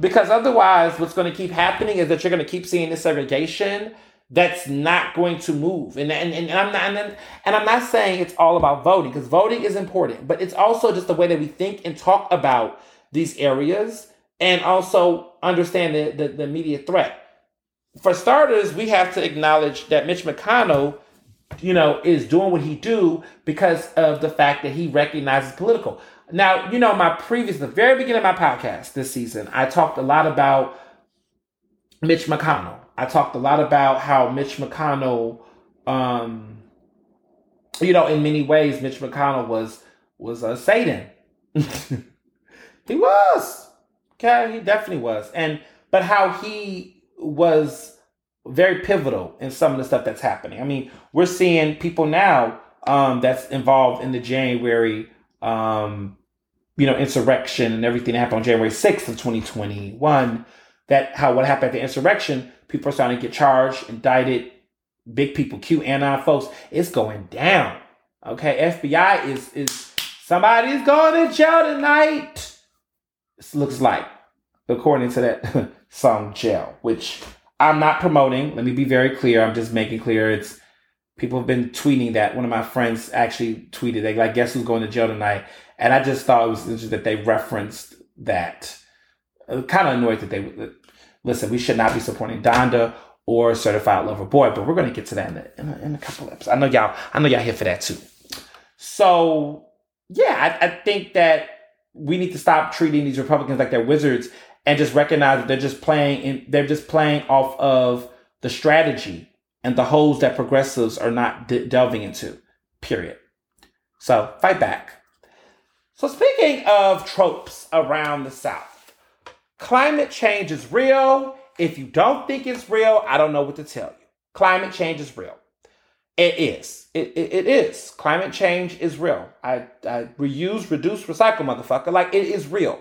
Because otherwise, what's going to keep happening is that you're going to keep seeing this segregation that's not going to move. And, and, and, I'm not and, and I'm not saying it's all about voting because voting is important, but it's also just the way that we think and talk about these areas and also understand the, the, the threat. For starters, we have to acknowledge that Mitch McConnell, you know, is doing what he do because of the fact that he recognizes political. Now, you know, my previous, the very beginning of my podcast this season, I talked a lot about Mitch McConnell I talked a lot about how Mitch McConnell, um, you know, in many ways, Mitch McConnell was was a Satan. [laughs] he was. Okay, he definitely was. And but how he was very pivotal in some of the stuff that's happening. I mean, we're seeing people now um, that's involved in the January, um, you know, insurrection and everything that happened on January 6th of 2021. That how what happened at the insurrection People are starting to get charged, indicted. Big people, QAnon folks, it's going down. Okay, FBI is is somebody's going to jail tonight. This looks like, according to that [laughs] song "Jail," which I'm not promoting. Let me be very clear. I'm just making clear it's people have been tweeting that. One of my friends actually tweeted, they like, guess who's going to jail tonight? And I just thought it was interesting that they referenced that. Uh, kind of annoyed that they uh, listen, we should not be supporting Donda or Certified Lover Boy, but we're going to get to that in a, in a, in a couple episodes. I know y'all, I know y'all here for that too. So yeah, I, I think that we need to stop treating these Republicans like they're wizards and just recognize that they're just playing in, they're just playing off of the strategy and the holes that progressives are not de- delving into. Period. So fight back. So speaking of tropes around the South, Climate change is real. If you don't think it's real, I don't know what to tell you. Climate change is real. It is. It, it, it is. Climate change is real. I, I reuse, reduce, recycle, motherfucker. Like it is real.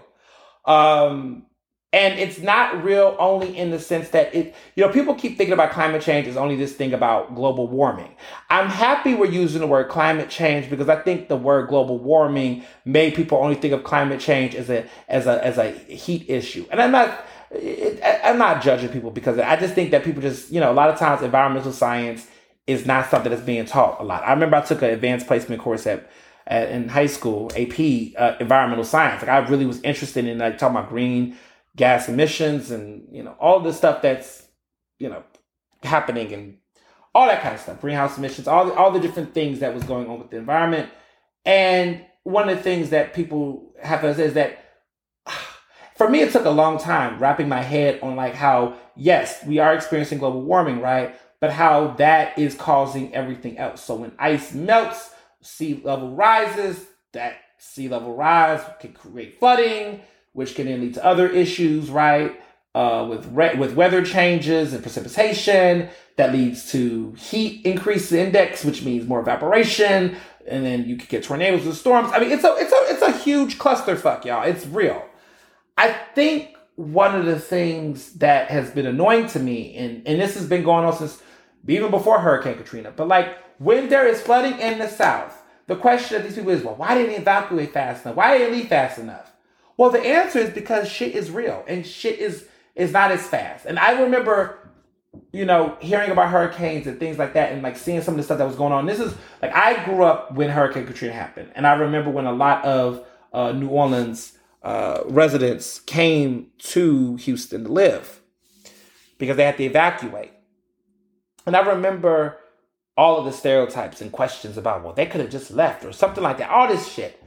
Um, and it's not real only in the sense that it, you know, people keep thinking about climate change as only this thing about global warming. I'm happy we're using the word climate change because I think the word global warming made people only think of climate change as a as a as a heat issue. And I'm not I'm not judging people because I just think that people just, you know, a lot of times environmental science is not something that's being taught a lot. I remember I took an advanced placement course at, at in high school, AP uh, environmental science. Like I really was interested in like talking about green gas emissions and you know all the stuff that's you know happening and all that kind of stuff greenhouse emissions all the, all the different things that was going on with the environment. And one of the things that people have is that [sighs] for me it took a long time wrapping my head on like how yes we are experiencing global warming right? But how that is causing everything else. So when ice melts sea level rises that sea level rise can create flooding which can then lead to other issues, right? uh, with re- with weather changes and precipitation that leads to heat increase index, which means more evaporation, and then you could get tornadoes and storms. I mean, it's a it's a it's a huge clusterfuck, y'all. It's real. I think one of the things that has been annoying to me, and and this has been going on since even before Hurricane Katrina, but like when there is flooding in the South, the question of these people is, well, why didn't they evacuate fast enough? Why didn't they leave fast enough? Well, the answer is because shit is real and shit is is not as fast. And I remember, you know, hearing about hurricanes and things like that and like seeing some of the stuff that was going on. This is like I grew up when Hurricane Katrina happened. And I remember when a lot of uh, New Orleans uh, residents came to Houston to live because they had to evacuate. And I remember all of the stereotypes and questions about, well, they could have just left or something like that. All this shit.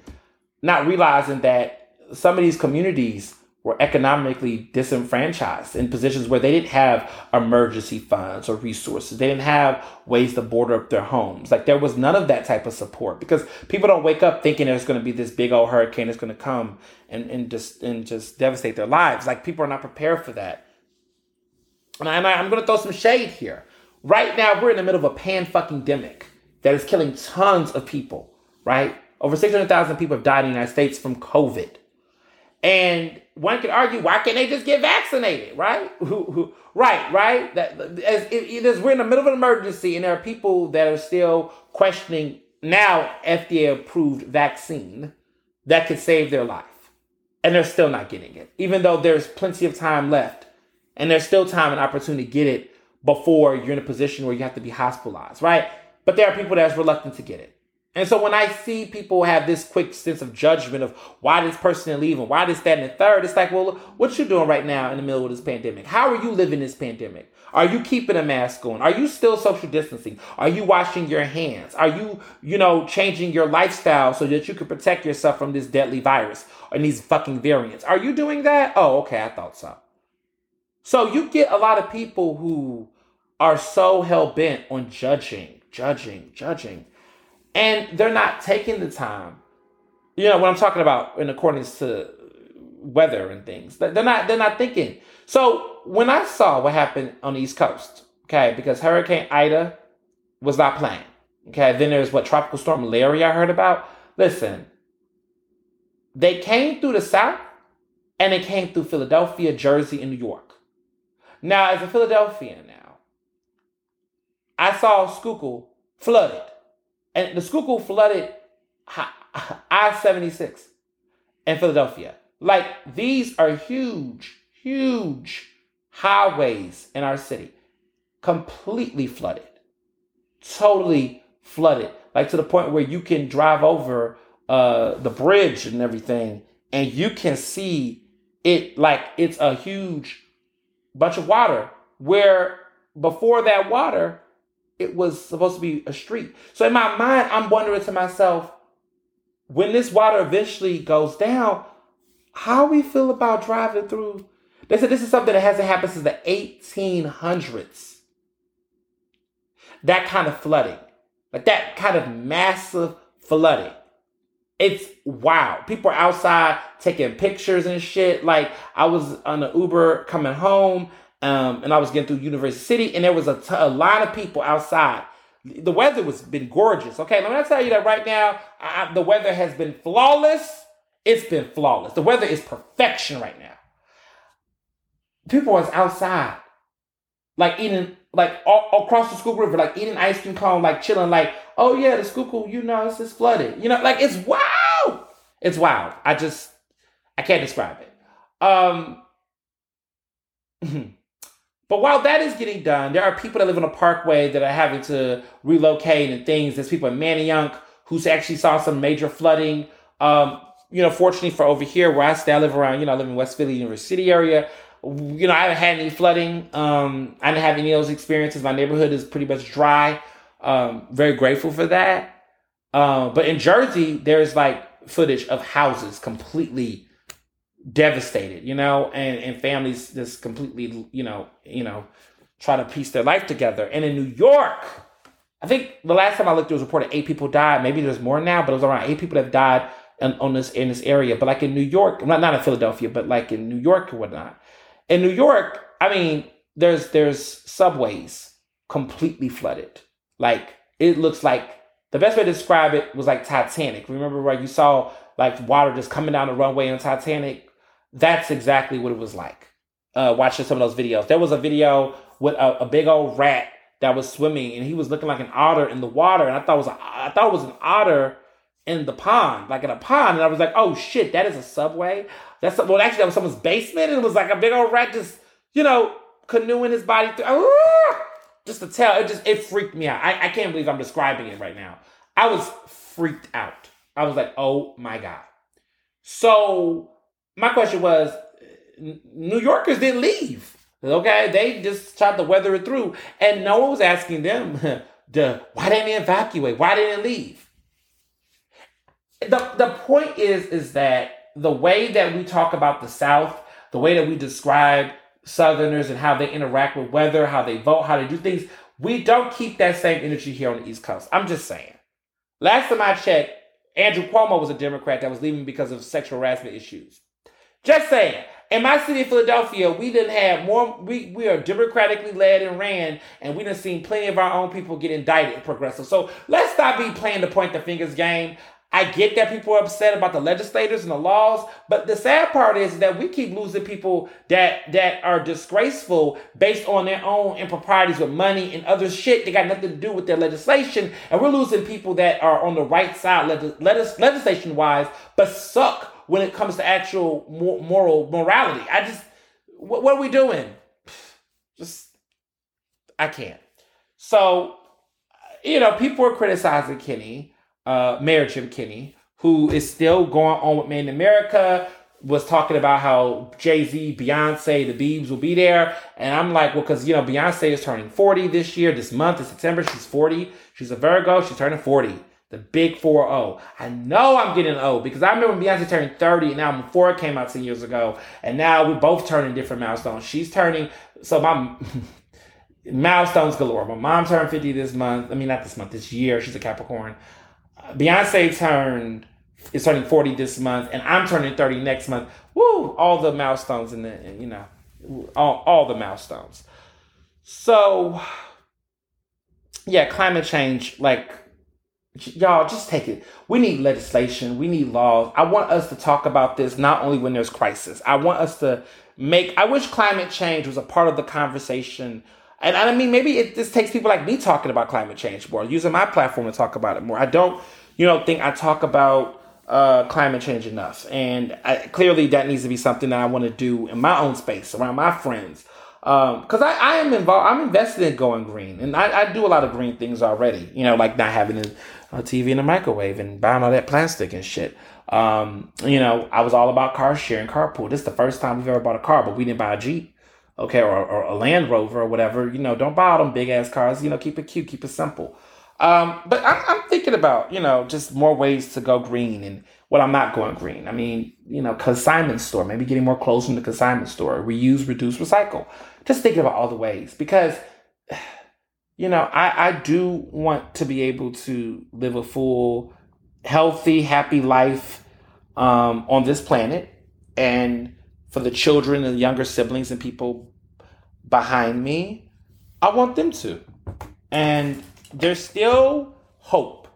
Not realizing that some of these communities were economically disenfranchised in positions where they didn't have emergency funds or resources. They didn't have ways to border up their homes. Like there was none of that type of support because people don't wake up thinking there's going to be this big old hurricane that's going to come and, and just and just devastate their lives. Like people are not prepared for that. And I, I'm going to throw some shade here. Right now, we're in the middle of a pan fucking demic that is killing tons of people. Right, over 600,000 people have died in the United States from COVID. And one could argue, why can't they just get vaccinated, right? [laughs] right, right. That as, we're in the middle of an emergency, and there are people that are still questioning now FDA approved vaccine that could save their life, and they're still not getting it, even though there's plenty of time left, and there's still time and opportunity to get it before you're in a position where you have to be hospitalized, right? But there are people that's reluctant to get it. And so when I see people have this quick sense of judgment of why this person is leaving, why this, that, and the third, it's like, well, what you doing right now in the middle of this pandemic? How are you living this pandemic? Are you keeping a mask on? Are you still social distancing? Are you washing your hands? Are you, you know, changing your lifestyle so that you can protect yourself from this deadly virus and these fucking variants? Are you doing that? Oh, okay, I thought so. So you get a lot of people who are so hell bent on judging, judging, judging and they're not taking the time. You know what I'm talking about in accordance to weather and things. They're not. They're not thinking. So when I saw what happened on the East Coast, okay, because Hurricane Ida was not playing. Okay, then there's what Tropical Storm Larry I heard about. Listen, they came through the South and they came through Philadelphia, Jersey, and New York. Now, as a Philadelphian now, I saw Schuylkill flooded and the Schuylkill flooded I 76 in Philadelphia. Like these are huge, huge highways in our city, completely flooded, totally flooded, like to the point where you can drive over uh, the bridge and everything, and you can see it like it's a huge bunch of water. Where before that water, it was supposed to be a street. So in my mind, I'm wondering to myself, when this water eventually goes down, how we feel about driving through. They said this is something that hasn't happened since the 1800s. That kind of flooding, like that kind of massive flooding. It's wow. People are outside taking pictures and shit. Like I was on the Uber coming home um, and I was getting through University City, and there was a, t- a line of people outside. The weather was been gorgeous. Okay, let me tell you that right now, I, the weather has been flawless. It's been flawless. The weather is perfection right now. People was outside, like eating, like all, across the Schuylkill River, like eating ice cream cone, like chilling, like, oh yeah, the Schuylkill, you know, it's just flooded. You know, like it's wow. It's wild. I just, I can't describe it. Um. [laughs] But while that is getting done, there are people that live on a parkway that are having to relocate and things. There's people in Manayunk who's actually saw some major flooding. Um, you know, fortunately for over here where I stay, I live around, you know, I live in West Philly University area. You know, I haven't had any flooding. Um, I didn't have any of those experiences. My neighborhood is pretty much dry. Um, very grateful for that. Uh, but in Jersey, there's like footage of houses completely devastated, you know, and, and families just completely, you know, you know, try to piece their life together. And in New York, I think the last time I looked, there was reported eight people died. Maybe there's more now, but it was around eight people that have died on, on this in this area. But like in New York, not not in Philadelphia, but like in New York and whatnot. In New York, I mean, there's there's subways completely flooded. Like it looks like the best way to describe it was like Titanic. Remember where you saw like water just coming down the runway on Titanic? That's exactly what it was like. Uh, watching some of those videos. There was a video with a, a big old rat that was swimming and he was looking like an otter in the water. And I thought it was a, I thought it was an otter in the pond, like in a pond. And I was like, oh shit, that is a subway. That's well, actually that was someone's basement. And it was like a big old rat just, you know, canoeing his body through. Ah! Just to tell, it just it freaked me out. I, I can't believe I'm describing it right now. I was freaked out. I was like, oh my god. So my question was, New Yorkers didn't leave. Okay, they just tried to weather it through, and no one was asking them, [laughs] the, why didn't they evacuate? Why didn't they leave? The the point is is that the way that we talk about the South, the way that we describe Southerners and how they interact with weather, how they vote, how they do things, we don't keep that same energy here on the East Coast. I'm just saying. Last time I checked, Andrew Cuomo was a Democrat that was leaving because of sexual harassment issues. Just saying in my city of Philadelphia, we didn't have more. We we are democratically led and ran, and we done seen plenty of our own people get indicted. Progressive. So let's stop be playing the point the fingers game. I get that people are upset about the legislators and the laws, but the sad part is that we keep losing people that that are disgraceful based on their own improprieties with money and other shit that got nothing to do with their legislation, and we're losing people that are on the right side, legis- legislation wise, but suck when it comes to actual moral morality. I just, what, what are we doing? [sighs] Just, I can't. So, you know, people are criticizing Kenney, uh, Mayor Jim Kenney, who is still going on with Made in America, was talking about how Jay Z, Beyonce, the Beebs will be there. And I'm like, well, because, you know, Beyonce is turning 40 this year, this month in September. She's 40. She's a Virgo. She's turning 40. The big 4 0. I know I'm getting old because I remember Beyonce turning 30 and now album 4 came out 10 years ago. And now we're both turning different milestones. She's turning, so my [laughs] milestones galore. My mom turned 50 this month. I mean, not this month, this year. She's a Capricorn. Beyonce turned, is turning 40 this month, and I'm turning 30 next month. Woo! All the milestones in the, you know, all, all the milestones. So, yeah, climate change, like, y'all just take it. We need legislation. We need laws. I want us to talk about this not only when there's crisis. I want us to make i wish climate change was a part of the conversation. And i mean maybe it just takes people like me talking about climate change more using my platform to talk about it more. I don't you know think i talk about uh, climate change enough. And I, clearly that needs to be something that i want to do in my own space around my friends. Because um, I, I am involved i'm invested in going green. And I, I do a lot of green things already you know like not having a TV in a microwave and buying all that plastic and shit. Um, you know, I was all about car sharing, carpool. This is the first time we've ever bought a car, but we didn't buy a Jeep, okay, or, or a Land Rover or whatever. You know, don't buy all them big ass cars. You know, keep it cute, keep it simple. Um, but I'm, I'm thinking about, you know, just more ways to go green and well, I'm not going green. I mean, you know, consignment store, maybe getting more clothes from the consignment store, reuse, reduce, recycle. Just thinking about all the ways because you know, I, I do want to be able to live a full, healthy, happy life um, on this planet. And for the children and younger siblings and people behind me, I want them to. And there's still hope.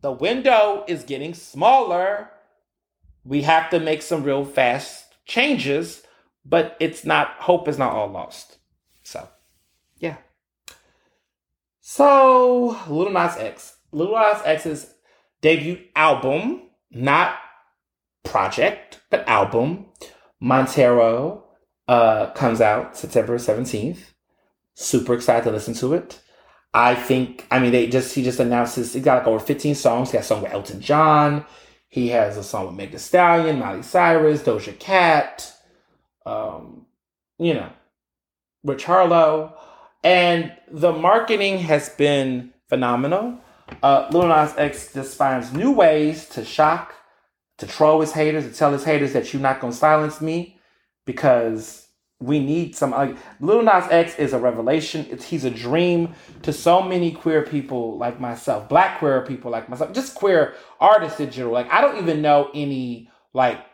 The window is getting smaller. We have to make some real fast changes, but it's not, hope is not all lost. So. So, Lil Nas X. Lil Nas X's debut album, not project, but album, Montero, uh, comes out September 17th. Super excited to listen to it. I think, I mean, they just, he just announced his, he got like over 15 songs. He has a song with Elton John. He has a song with Meg Thee Stallion, Miley Cyrus, Doja Cat, um, you know, Rich Harlow. And the marketing has been phenomenal. Uh, Lil Nas X just finds new ways to shock, to troll his haters, to tell his haters that you're not going to silence me because we need some. Like, Lil Nas X is a revelation. It's, he's a dream to so many queer people like myself, black queer people like myself, just queer artists in general. Like, I don't even know any, like,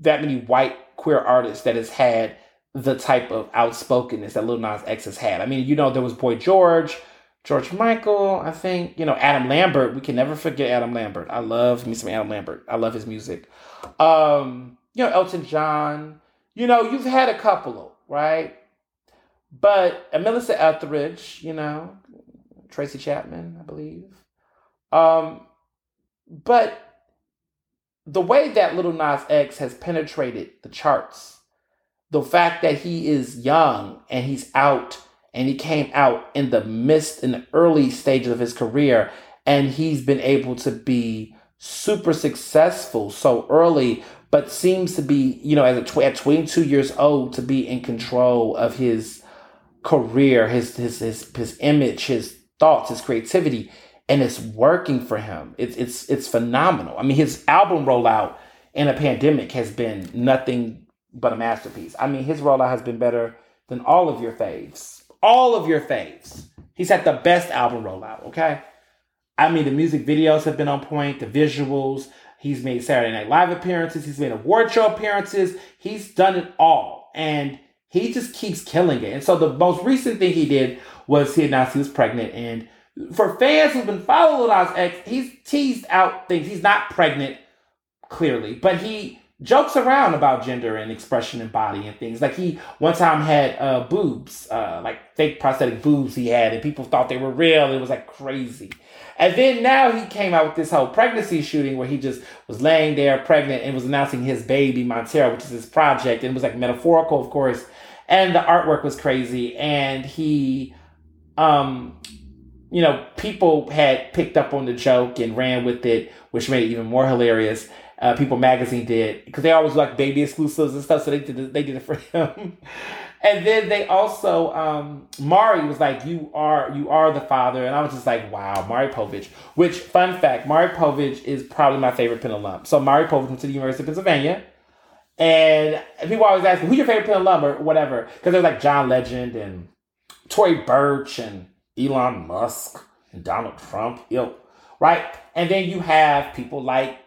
that many white queer artists that has had the type of outspokenness that Lil Nas X has had. I mean, you know, there was Boy George, George Michael, I think, you know, Adam Lambert. We can never forget Adam Lambert. I love me some Adam Lambert. I love his music. Um, you know, Elton John. You know, you've had a couple, right? But uh, Melissa Etheridge, you know, Tracy Chapman, I believe. Um, but the way that Little Nas X has penetrated the charts, the fact that he is young and he's out and he came out in the midst in the early stages of his career and he's been able to be super successful so early but seems to be you know as a at 22 years old to be in control of his career his his his, his image his thoughts his creativity and it's working for him. It's it's it's phenomenal. I mean his album rollout in a pandemic has been nothing but a masterpiece i mean his rollout has been better than all of your faves all of your faves. He's had the best album rollout, okay? I mean, the music videos have been on point, the visuals. He's made Saturday Night Live appearances, he's made award show appearances. He's done it all. And he just keeps killing it. And so the most recent thing he did was he announced he was pregnant. And for fans who've been following Lil Nas X, he's teased out things. He's not pregnant, clearly, but he jokes around about gender and expression and body and things. Like he one time had uh, boobs, uh, like fake prosthetic boobs he had, and people thought they were real. It was like crazy. And then now he came out with this whole pregnancy shooting where he just was laying there pregnant and was announcing his baby Montero, which is his project, and it was like metaphorical, of course. And the artwork was crazy, and he, um, you know, people had picked up on the joke and ran with it, which made it even more hilarious uh, People Magazine did because they always like baby exclusives and stuff, so they did it, they did it for [laughs] him. and then they also um, Maury was like, "You are you are the father," and I was just like, "Wow, Maury Povich." Which fun fact, Maury Povich is probably my favorite Penn alum. So Maury Povich went to the University of Pennsylvania. And people always ask who's your favorite Penn alum or whatever? Because there's like John Legend and Tory Burch and Elon Musk and Donald Trump, know, right? And then you have people like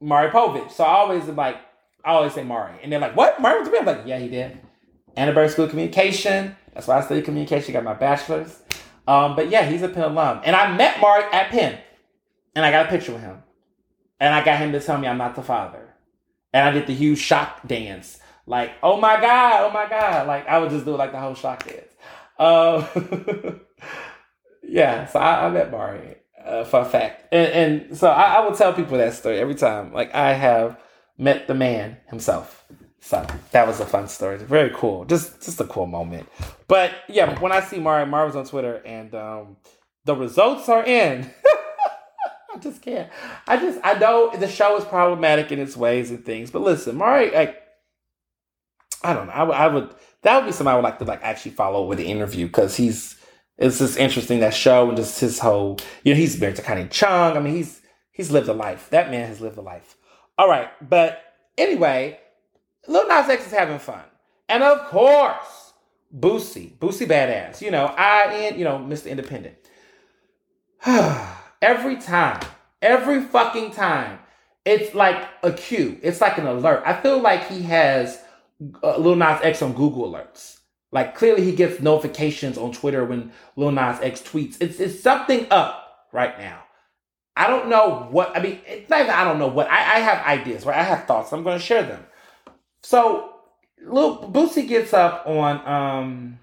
Maury Povich. So I always like, I always say Maury. And they're like, what? Maury went to? I'm like, yeah, he did. Annenberg School of Communication. That's why I studied communication, got my bachelor's. Um, but yeah, he's a Penn alum. And I met Maury at Penn. And I got a picture with him. And I got him to tell me I'm not the father. And I did the huge shock dance. Like, oh my God, oh my God. Like, I would just do like the whole shock dance. Um, [laughs] yeah, so I, I met Maury uh, fun fact. And, and so I, I will tell people that story every time. Like I have met the man himself. So that was a fun story. Very cool. Just just a cool moment. But yeah, when I see Maury, Maury was on Twitter and um, the results are in. [laughs] I just can't. I just I know the show is problematic in its ways and things, but listen, Maury, like I don't know. I would, I would that would be somebody I would like to like actually follow with the interview because he's it's just interesting that show and just his whole you know he's married to Connie Chung. I mean he's he's lived a life. That man has lived a life. All right, but anyway, Lil Nas X is having fun, and of course, Boosie, Boosie badass. You know I and you know Mr. Independent. [sighs] every time, every fucking time, it's like a cue. It's like an alert. I feel like he has uh, Lil Nas X on Google alerts. Like clearly he gets notifications on Twitter when Lil Nas X tweets. It's it's something up right now. I don't know what I mean. It's not even I don't know what I, I have ideas, right? I have thoughts. I'm going to share them. So, Lil Boosie gets up on, um,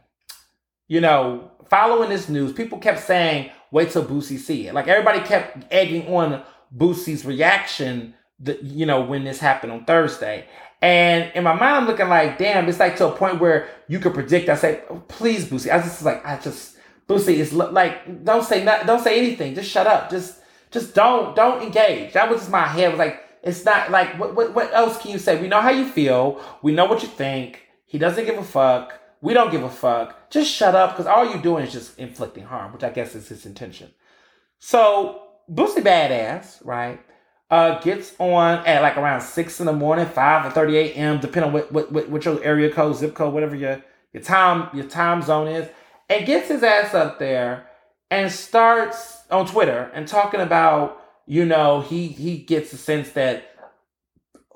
you know, following this news. People kept saying, "Wait till Boosie see it." Like everybody kept egging on Boosie's reaction. The, you know when this happened on Thursday, and in my mind, I'm looking like, damn, it's like to a point where you could predict. I say, please, Boosie. I just like, I just, Boosie is like, don't say not, don't say anything. Just shut up. Just, just don't, don't engage. That was just my head. was like, it's not like, what, what, what else can you say? We know how you feel. We know what you think. He doesn't give a fuck. We don't give a fuck. Just shut up because all you're doing is just inflicting harm, which I guess is his intention. So, Boosie badass, right? Uh, gets on at like around six in the morning, five or thirty a.m., depending on what, what, what, your area code, zip code, whatever your your time your time zone is, and gets his ass up there and starts on Twitter and talking about, you know, he he gets the sense that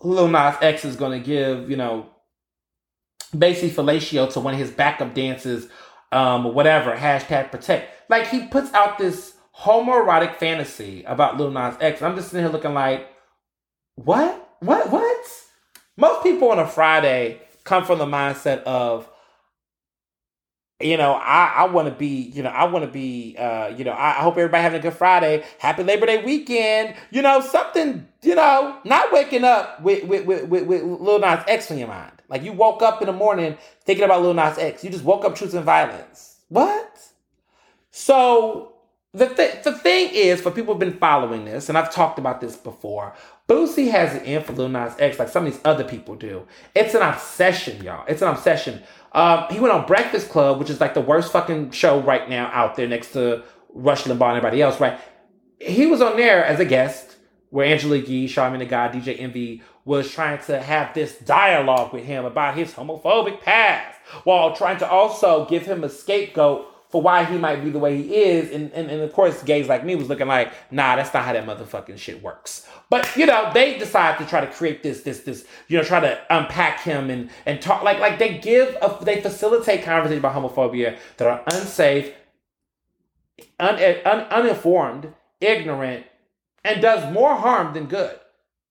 Lil Nas X is going to give, you know, basically fellatio to one of his backup dances, um, whatever, hashtag protect. Like he puts out this homoerotic fantasy about Lil Nas X. I'm just sitting here looking like, what? What? What? Most people on a Friday come from the mindset of, you know, I, I want to be, you know, I want to be, uh, you know, I, I hope everybody having a good Friday. Happy Labor Day weekend. You know, something, you know, not waking up with, with, with, with, Lil Nas X on your mind. Like you woke up in the morning thinking about Lil Nas X. You just woke up choosing violence. What? So the, th- the thing is, for people who've been following this, and I've talked about this before, Boosie has an in X like some of these other people do. It's an obsession, y'all. It's an obsession. Um, he went on Breakfast Club, which is like the worst fucking show right now out there next to Rush Limbaugh and everybody else, right? He was on there as a guest where Angela Yee, Charlamagne the God, DJ Envy was trying to have this dialogue with him about his homophobic past while trying to also give him a scapegoat for why he might be the way he is. And, and, and of course, gays like me was looking like, nah, that's not how that motherfucking shit works. But you know, they decide to try to create this, this, this, you know, try to unpack him and and talk like like they give a, they facilitate conversations about homophobia that are unsafe, un, un, uninformed, ignorant, and does more harm than good.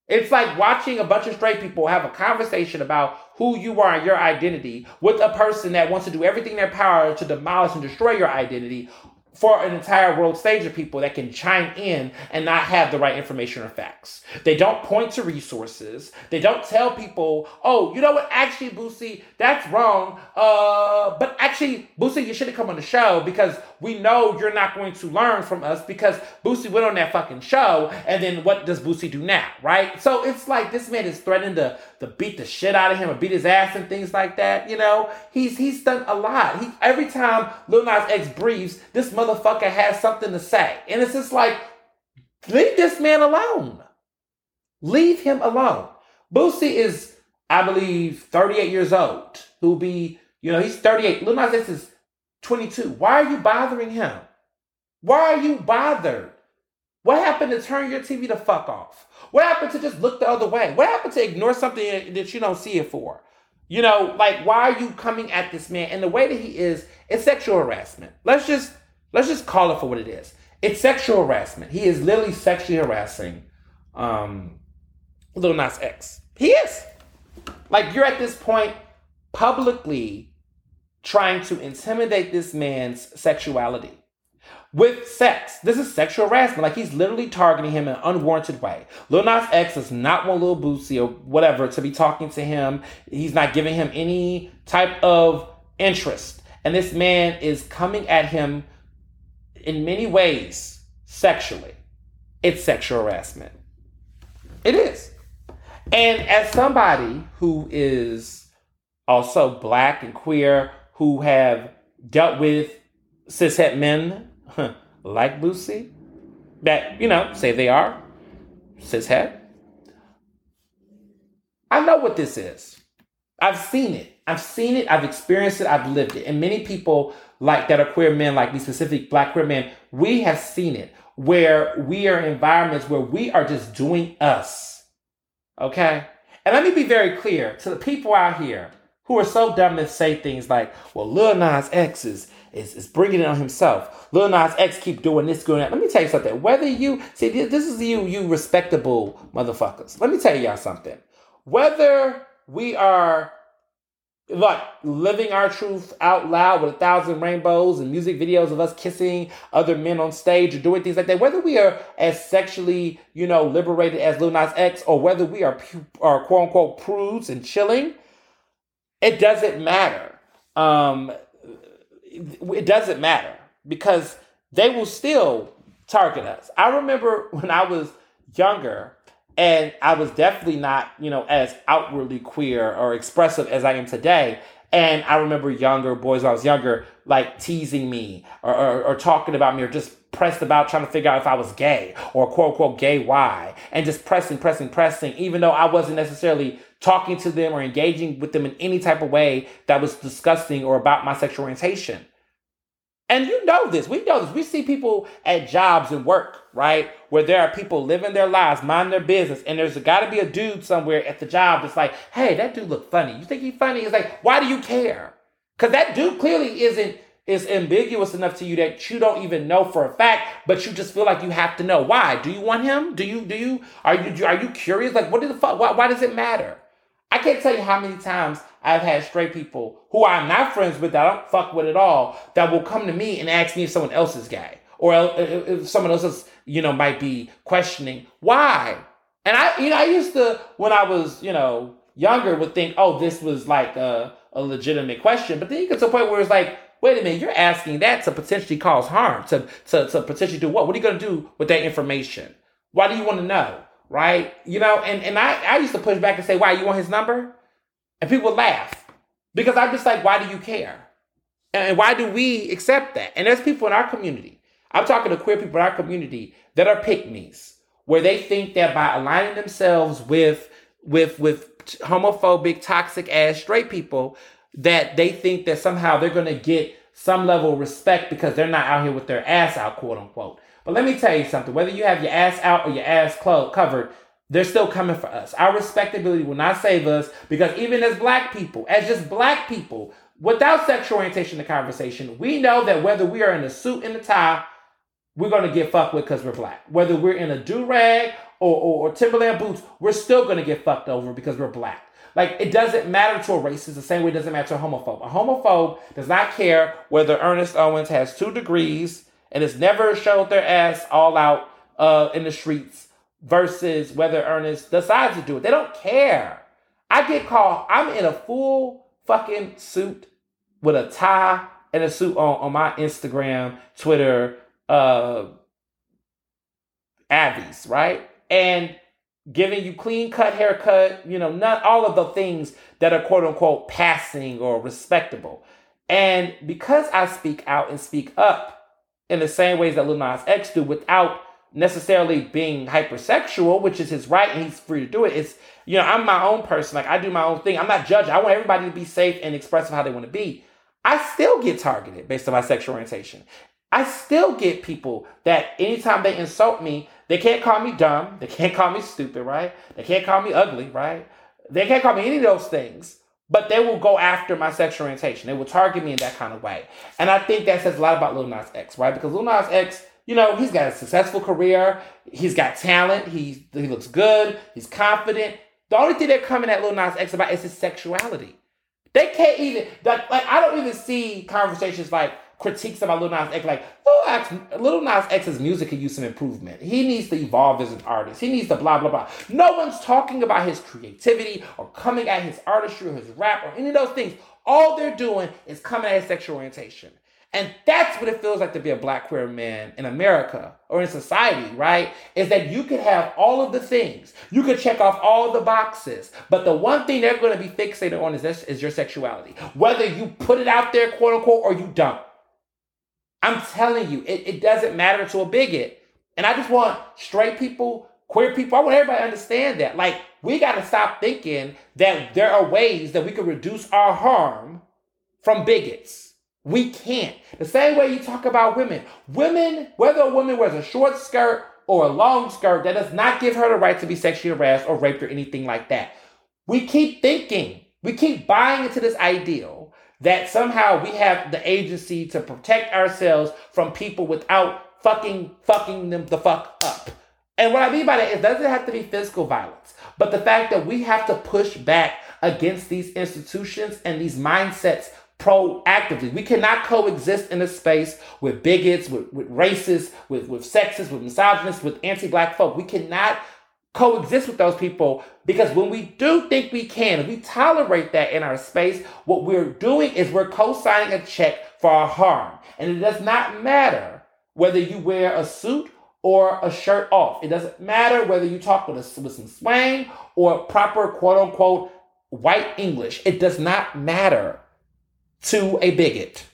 It's like watching a bunch of straight people have a conversation about who you are and your identity with a person that wants to do everything in their power to demolish and destroy your identity for an entire world stage of people that can chime in and not have the right information or facts. They don't point to resources. They don't tell people, oh, you know what, actually, Boosie, that's wrong. Uh, but actually, Boosie, you should have come on the show because we know you're not going to learn from us because Boosie went on that fucking show. And then what does Boosie do now, right? So it's like this man is threatening to, to beat the shit out of him or beat his ass and things like that. You know, he's he's done a lot. He every time Lil Nas X breathes, this motherfucker has something to say. And it's just like, leave this man alone. Leave him alone. Boosie is, I believe, 38 years old. Who'll be, you know, he's 38. Lil Nas X is 22. Why are you bothering him? Why are you bothered? What happened to turn your TV the fuck off? What happened to just look the other way? What happened to ignore something that you don't see it for? You know, like why are you coming at this man? And the way that he is, it's sexual harassment. Let's just let's just call it for what it is. It's sexual harassment. He is literally sexually harassing um Lil Nas X. He is. Like you're at this point publicly trying to intimidate this man's sexuality with sex. This is sexual harassment. Like he's literally targeting him in an unwarranted way. Lil Nas X does not want Lil Boosie or whatever to be talking to him. He's not giving him any type of interest. And this man is coming at him in many ways sexually. It's sexual harassment. It is. And as somebody who is also black and queer, who have dealt with cishet men like Boosie, that, you know, say they are cishet. I know what this is. I've seen it. I've seen it. I've experienced it. I've lived it. And many people like that are queer men, like me, specific black queer men, we have seen it where we are in environments where we are just doing us. Okay? And let me be very clear to the people out here who are so dumb to say things like, well, Lil Nas X is, is, is bringing it on himself. Lil Nas X keep doing this, doing that. Let me tell you something. Whether you, see, this is you, you respectable motherfuckers. Let me tell y'all something. Whether we are like living our truth out loud with a thousand rainbows and music videos of us kissing other men on stage or doing things like that, whether we are as sexually, you know, liberated as Lil Nas X or whether we are, are quote unquote prudes and chilling, it doesn't matter. Um, it doesn't matter because they will still target us. I remember when I was younger, and I was definitely not, you know, as outwardly queer or expressive as I am today. And I remember younger boys when I was younger, like teasing me or, or, or, talking about me or just pressed about trying to figure out if I was gay or quote unquote gay why. And just pressing, pressing, pressing, even though I wasn't necessarily talking to them or engaging with them in any type of way that was disgusting or about my sexual orientation. And you know this. We know this. We see people at jobs and work, right? Where there are people living their lives, mind their business, and there's got to be a dude somewhere at the job that's like, hey, that dude look funny. You think he's funny? It's like, why do you care? Because that dude clearly isn't is ambiguous enough to you that you don't even know for a fact, but you just feel like you have to know. Why? Do you want him? Do you do you are you are you curious? Like, what the fuck? Why, why does it matter? I can't tell you how many times I've had straight people who I'm not friends with that I don't fuck with at all that will come to me and ask me if someone else is gay or if someone else is, you know, might be questioning why. And I, you know, I used to when I was, you know, younger would think, oh, this was like a, a legitimate question, but then you get to a point where it's like, wait a minute, you're asking that to potentially cause harm, to to, to potentially do what? What are you going to do with that information? Why do you want to know? Right? You know, and, and I, I used to push back and say, why, you want his number? And people laugh because I'm just like, why do you care? And why do we accept that? And there's people in our community. I'm talking to queer people in our community that are pick where they think that by aligning themselves with with with homophobic, toxic ass straight people, that they think that somehow they're gonna get some level of respect because they're not out here with their ass out, quote unquote. But let me tell you something: whether you have your ass out or your ass clo- covered, they're still coming for us. Our respectability will not save us because even as black people, as just black people, without sexual orientation in the conversation, we know that whether we are in a suit and a tie, we're going to get fucked with because we're black. Whether we're in a do rag or, or, or, Timberland boots, we're still going to get fucked over because we're black. Like it doesn't matter to a racist the same way it doesn't matter to a homophobe. A homophobe does not care whether Ernest Owens has two degrees and has never showed their ass all out uh, in the streets versus whether Ernest decides to do it. They don't care. I get called, I'm in a full fucking suit with a tie and a suit on, on my Instagram, Twitter, uh, Abby's, right? And giving you clean cut haircut, you know, not all of the things that are quote unquote passing or respectable. And because I speak out and speak up in the same ways that Lil Nas X do without necessarily being hypersexual, which is his right and he's free to do it. It's, you know, I'm my own person. Like I do my own thing. I'm not judging. I want everybody to be safe and expressive how they want to be. I still get targeted based on my sexual orientation. I still get people that anytime they insult me, they can't call me dumb. They can't call me stupid, right? They can't call me ugly, right? They can't call me any of those things, but they will go after my sexual orientation. They will target me in that kind of way. And I think that says a lot about Lil Nas X, right? Because Lil Nas X you know, he's got a successful career. He's got talent. He he looks good. He's confident. The only thing they're coming at Lil Nas X about is his sexuality. They can't even like, like I don't even see conversations like critiques about Lil Nas X like Lil, X, Lil Nas X's music could use some improvement. He needs to evolve as an artist. He needs to blah blah blah. No one's talking about his creativity or coming at his artistry or his rap or any of those things. All they're doing is coming at his sexual orientation. And that's what it feels like to be a black queer man in America or in society, right? Is that you could have all of the things. You could check off all the boxes. But the one thing they're going to be fixated on is this is your sexuality. Whether you put it out there, quote unquote, or you don't. I'm telling you, it, it doesn't matter to a bigot. And I just want straight people, queer people, I want everybody to understand that. Like, we got to stop thinking that there are ways that we can reduce our harm from bigots. We can't. The same way you talk about women. Women, whether a woman wears a short skirt or a long skirt, that does not give her the right to be sexually harassed or raped or anything like that. We keep thinking, we keep buying into this ideal that somehow we have the agency to protect ourselves from people without fucking fucking them the fuck up. And what I mean by that, it doesn't have to be physical violence, but the fact that we have to push back against these institutions and these mindsets proactively. We cannot coexist in a space with bigots, with, with racists, with, with sexists, with misogynists, with anti-black folk. We cannot coexist with those people because when we do think we can, if we tolerate that in our space, what we're doing is we're co-signing a check for our harm. And it does not matter whether you wear a suit or a shirt off. It doesn't matter whether you talk with, a, with some swang or proper quote unquote white English. It does not matter to a bigot.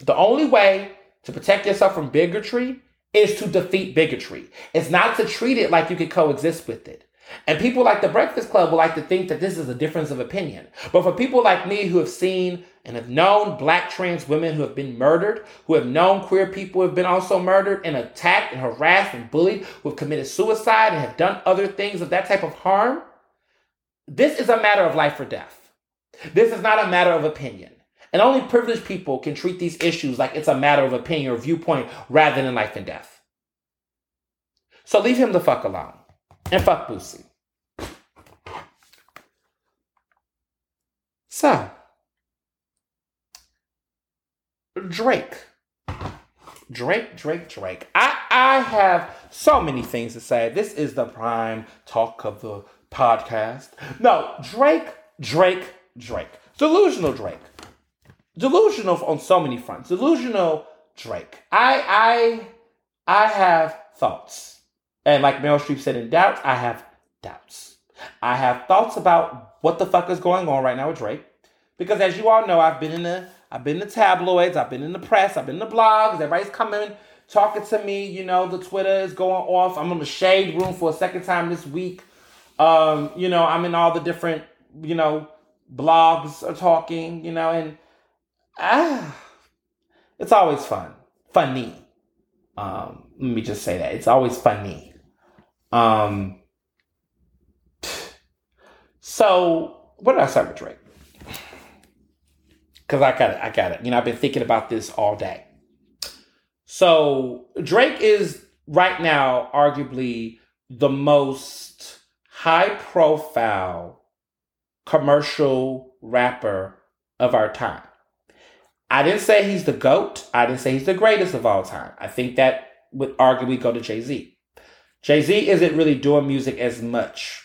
The only way to protect yourself from bigotry is to defeat bigotry. It's not to treat it like you could coexist with it. And people like the Breakfast Club will like to think that this is a difference of opinion. But for people like me who have seen and have known black trans women who have been murdered, who have known queer people who have been also murdered and attacked and harassed and bullied, who have committed suicide and have done other things of that type of harm. This is a matter of life or death. This is not a matter of opinion. And only privileged people can treat these issues like it's a matter of opinion or viewpoint rather than life and death. So leave him the fuck alone. And fuck Boosie. So, Drake. Drake, Drake, Drake. I, I have so many things to say. This is the prime talk of the podcast. No, Drake, Drake, Drake. Delusional Drake. Delusional on so many fronts. Delusional Drake. I I I have thoughts. And like Meryl Streep said in Doubts, I have doubts. I have thoughts about what the fuck is going on right now with Drake. Because as you all know, I've been in the I've been in the tabloids, I've been in the press, I've been in the blogs, everybody's coming, talking to me, you know, the Twitter is going off. I'm in the shade room for a second time this week. Um, you know, I'm in all the different, you know, blogs are talking, you know, and ah it's always fun. Funny. Um, let me just say that. It's always funny. Um so what did I start with Drake? Because I got it, I got it. You know, I've been thinking about this all day. So Drake is right now arguably the most high profile commercial rapper of our time. I didn't say he's the GOAT. I didn't say he's the greatest of all time. I think that would arguably go to Jay Z. Jay Z isn't really doing music as much.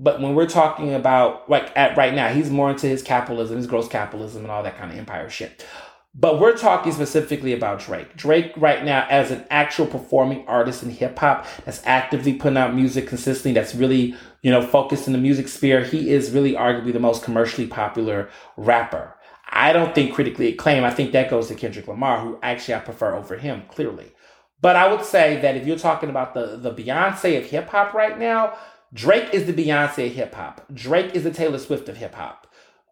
But when we're talking about, like, at right now, he's more into his capitalism, his gross capitalism, and all that kind of empire shit. But we're talking specifically about Drake. Drake, right now, as an actual performing artist in hip hop that's actively putting out music consistently, that's really, you know, focused in the music sphere, he is really arguably the most commercially popular rapper. I don't think critically acclaimed. I think that goes to Kendrick Lamar, who actually I prefer over him, clearly. But I would say that if you're talking about the, the Beyonce of hip hop right now, Drake is the Beyonce of hip hop. Drake is the Taylor Swift of hip hop.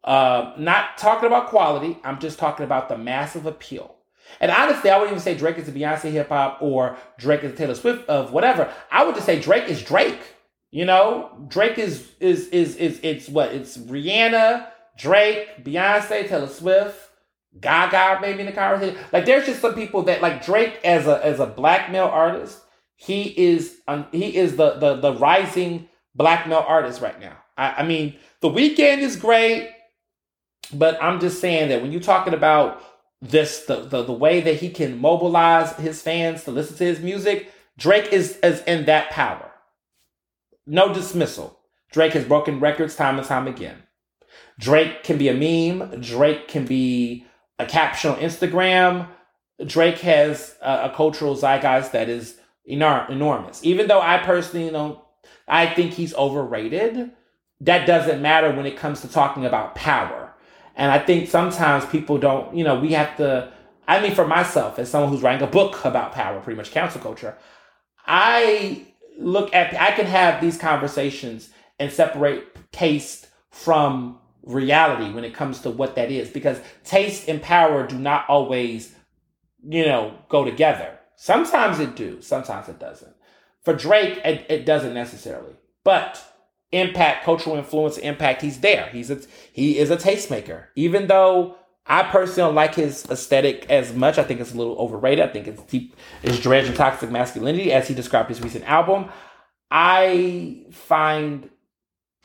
Uh, not talking about quality, I'm just talking about the massive appeal. And honestly, I wouldn't even say Drake is the Beyonce hip hop or Drake is the Taylor Swift of whatever. I would just say Drake is Drake. You know, Drake is is is is it's what it's Rihanna, Drake, Beyonce, Taylor Swift, Gaga, maybe in the conversation. Like, there's just some people that like Drake as a as a black male artist. He is um, he is the the the rising black male artist right now. I, I mean, the Weeknd is great, but I'm just saying that when you're talking about this, the, the the way that he can mobilize his fans to listen to his music, Drake is is in that power. No dismissal. Drake has broken records time and time again. Drake can be a meme. Drake can be a caption on Instagram. Drake has a, a cultural zeitgeist that is enorm- enormous. Even though I personally don't, I think he's overrated. That doesn't matter when it comes to talking about power. And I think sometimes people don't, you know, we have to. I mean, for myself, as someone who's writing a book about power, pretty much cancel culture, I look at, I can have these conversations and separate taste from reality when it comes to what that is because taste and power do not always you know go together sometimes it do sometimes it doesn't for drake it, it doesn't necessarily but impact cultural influence impact he's there he's a he is a tastemaker even though I personally don't like his aesthetic as much. I think it's a little overrated. I think it's deep, it's dredged in toxic masculinity, as he described his recent album. I find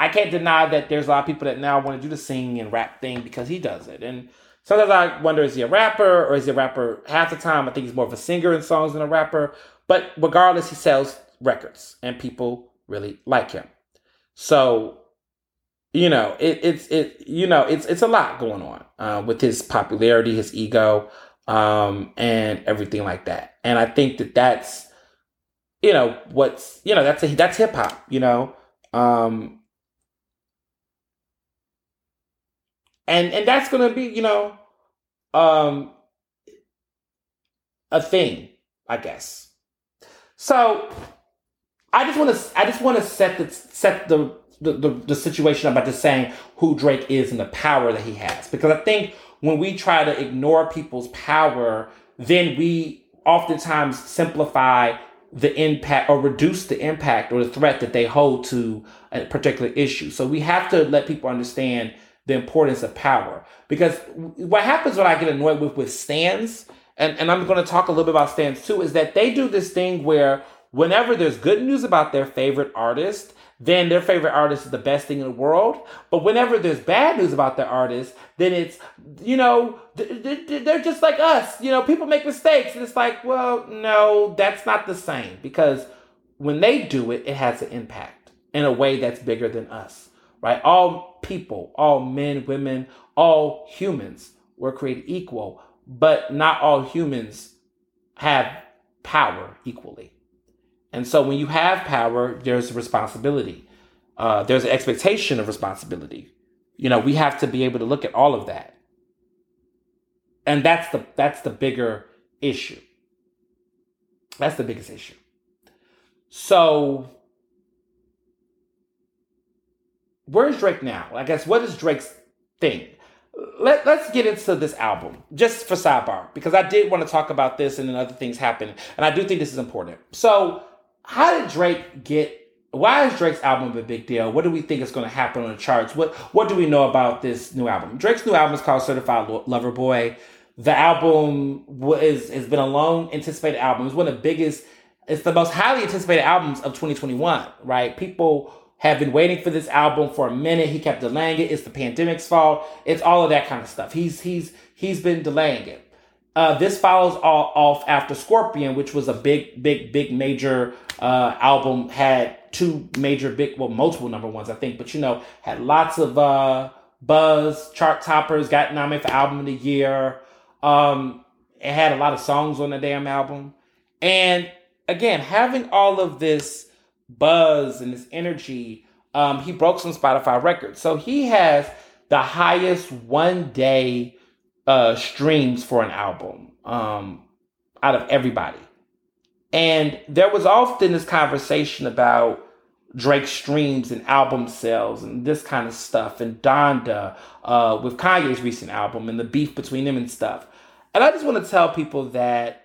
I can't deny that there's a lot of people that now want to do the sing and rap thing because he does it. And sometimes I wonder is he a rapper or is he a rapper half the time? I think he's more of a singer in songs than a rapper. But regardless, he sells records and people really like him. So, you know, it, it's it you know it's it's a lot going on uh, with his popularity, his ego, um, and everything like that. And I think that that's you know what's you know that's a, that's hip hop. You know, um, and and that's gonna be you know um a thing i guess so i just want to i just want to set the set the, the the, the situation about just saying who drake is and the power that he has because i think when we try to ignore people's power, then we oftentimes simplify the impact or reduce the impact or the threat that they hold to a particular issue. So we have to let people understand the importance of power. Because what happens when I get annoyed with with stands, and, and I'm going to talk a little bit about stands too, is that they do this thing where whenever there's good news about their favorite artist, then their favorite artist is the best thing in the world. But whenever there's bad news about their artist, then it's, you know, they're just like us. You know, people make mistakes. And it's like, well, no, that's not the same. Because when they do it, it has an impact in a way that's bigger than us, right? All people, all men, women, all humans were created equal, but not all humans have power equally. And so when you have power, there's responsibility. Uh, there's an expectation of responsibility. You know, we have to be able to look at all of that. And that's the that's the bigger issue. That's the biggest issue. So where's Drake now? I guess what is Drake's thing? Let, let's get into this album just for sidebar because I did want to talk about this and then other things happen and I do think this is important. So how did Drake get? Why is Drake's album a big deal? What do we think is going to happen on the charts? What What do we know about this new album? Drake's new album is called Certified Lover Boy. The album is has been a long anticipated album. It's one of the biggest. It's the most highly anticipated albums of 2021. Right? People have been waiting for this album for a minute. He kept delaying it. It's the pandemic's fault. It's all of that kind of stuff. He's he's he's been delaying it. Uh, this follows all, off after Scorpion, which was a big, big, big major uh, album. Had two major, big, well, multiple number ones, I think, but you know, had lots of uh, buzz, chart toppers, got nominated for album of the year. Um, it had a lot of songs on the damn album, and again, having all of this buzz and this energy, um, he broke some Spotify records. So he has the highest one day uh, streams for an album um, out of everybody. And there was often this conversation about Drake streams and album sales and this kind of stuff, and Donda uh, with Kanye's recent album and the beef between them and stuff. And I just want to tell people that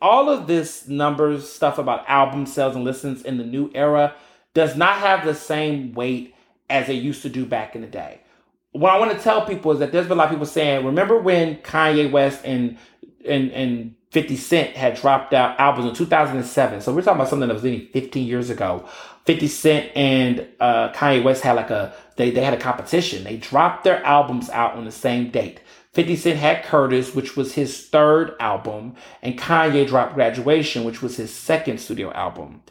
all of this numbers stuff about album sales and listens in the new era does not have the same weight as it used to do back in the day what I want to tell people is that there's been a lot of people saying, remember when Kanye West and and and 50 Cent had dropped out albums in 2007. So we're talking about something that was maybe 15 years ago. 50 Cent and uh, Kanye West had like a they they had a competition. They dropped their albums out on the same date. 50 Cent had Curtis, which was his third album, and Kanye dropped Graduation, which was his second studio album.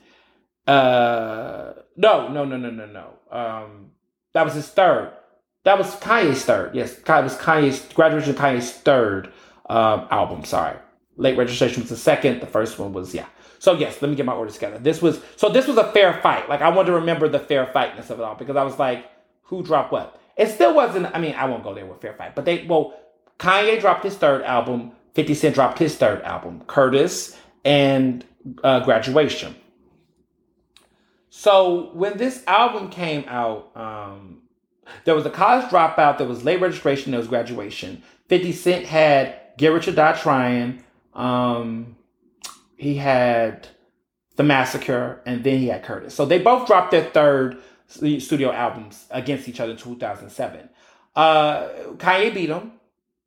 Uh, no, no, no, no, no, no. Um, that was his third. That was Kanye's third. Yes, it was Kanye's graduation. Kanye's third um, album. Sorry, late registration was the second. The first one was yeah. So yes, let me get my order together. This was so this was a fair fight. Like I want to remember the fair fightness of it all because I was like, who dropped what? It still wasn't. I mean, I won't go there with fair fight, but they well, Kanye dropped his third album. Fifty Cent dropped his third album, Curtis and uh, Graduation. So when this album came out, um, there was a college dropout, there was late registration, there was graduation. 50 Cent had Get Rich or Die Trying. Um, he had The Massacre, and then he had Curtis. So they both dropped their third studio albums against each other in 2007. Uh, Kanye beat him,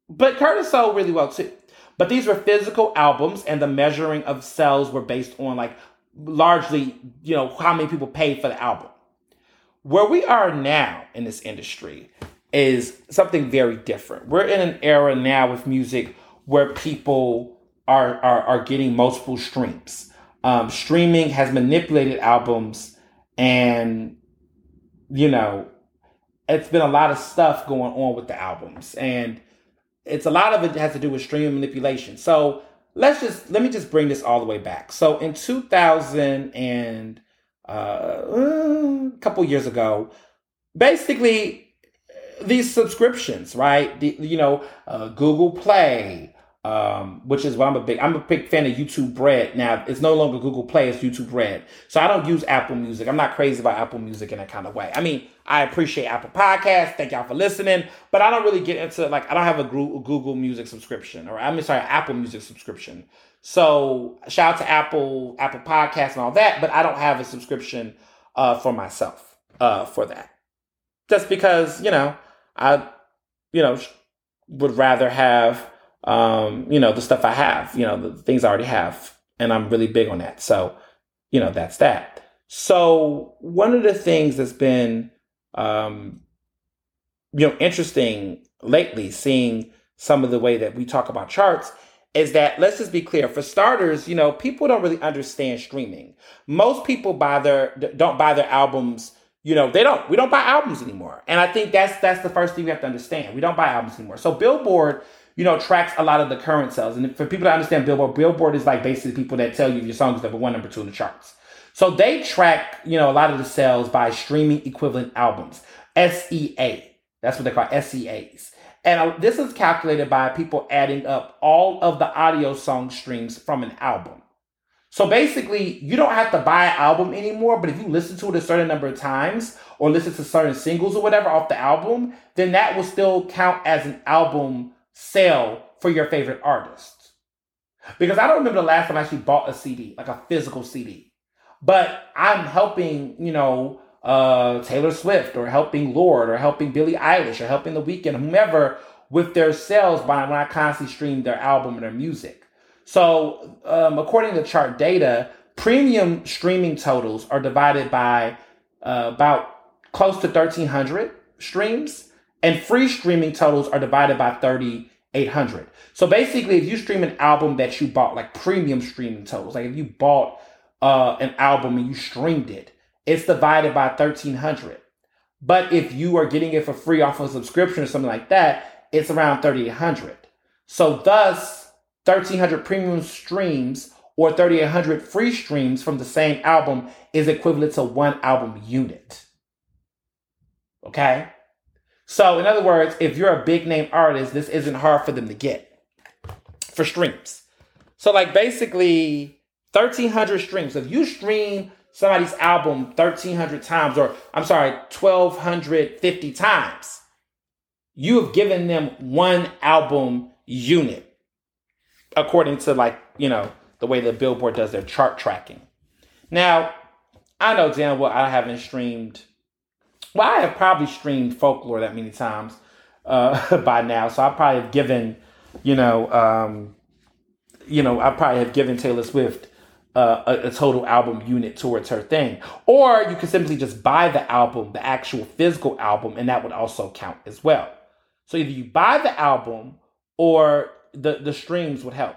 but Curtis sold really well too. But these were physical albums, and the measuring of sales were based on like largely, you know, how many people paid for the album. Where we are now in this industry is something very different. We're in an era now with music where people are are, are getting multiple streams. Um, streaming has manipulated albums, and you know, it's been a lot of stuff going on with the albums, and it's a lot of it has to do with stream manipulation. So let's just let me just bring this all the way back. So in 2000 and uh, a couple years ago. Basically, these subscriptions, right? The, you know, uh, Google Play, um, which is what I'm a big. I'm a big fan of YouTube Red. Now it's no longer Google Play; it's YouTube Red. So I don't use Apple Music. I'm not crazy about Apple Music in that kind of way. I mean, I appreciate Apple Podcasts. Thank y'all for listening, but I don't really get into like I don't have a Google Music subscription, or I'm sorry, Apple Music subscription. So shout out to Apple, Apple Podcasts, and all that. But I don't have a subscription uh, for myself uh, for that, just because you know I, you know, would rather have um, you know, the stuff I have, you know, the things I already have. And I'm really big on that. So, you know, that's that. So one of the things that's been, um, you know, interesting lately, seeing some of the way that we talk about charts is that let's just be clear for starters you know people don't really understand streaming most people buy their don't buy their albums you know they don't we don't buy albums anymore and i think that's that's the first thing we have to understand we don't buy albums anymore so billboard you know, tracks a lot of the current sales. And for people to understand Billboard, Billboard is like basically people that tell you your song is number one, number two in the charts. So they track, you know, a lot of the sales by streaming equivalent albums, SEA. That's what they call SEAs. And uh, this is calculated by people adding up all of the audio song streams from an album. So basically, you don't have to buy an album anymore, but if you listen to it a certain number of times or listen to certain singles or whatever off the album, then that will still count as an album sale for your favorite artist. Because I don't remember the last time I actually bought a CD, like a physical CD. But I'm helping, you know, uh, Taylor Swift or helping Lorde or helping Billie Eilish or helping The Weeknd, whomever, with their sales by when I constantly stream their album and their music. So, um, according to chart data, premium streaming totals are divided by uh, about close to 1,300 streams and free streaming totals are divided by 3,800. So basically, if you stream an album that you bought, like premium streaming totals, like if you bought uh, an album and you streamed it, it's divided by 1,300. But if you are getting it for free off of a subscription or something like that, it's around 3,800. So thus, 1,300 premium streams or 3,800 free streams from the same album is equivalent to one album unit. Okay? So, in other words, if you're a big name artist, this isn't hard for them to get for streams. So, like basically, 1,300 streams. If you stream somebody's album 1,300 times, or I'm sorry, 1,250 times, you have given them one album unit, according to like, you know, the way the Billboard does their chart tracking. Now, I know damn well I haven't streamed well, I have probably streamed folklore that many times uh, [laughs] by now, so I probably have given, you know, um, you know, I probably have given Taylor Swift uh, a, a, total album unit towards her thing. Or you could simply just buy the album, the actual physical album, and that would also count as well. So either you buy the album or the, the streams would help.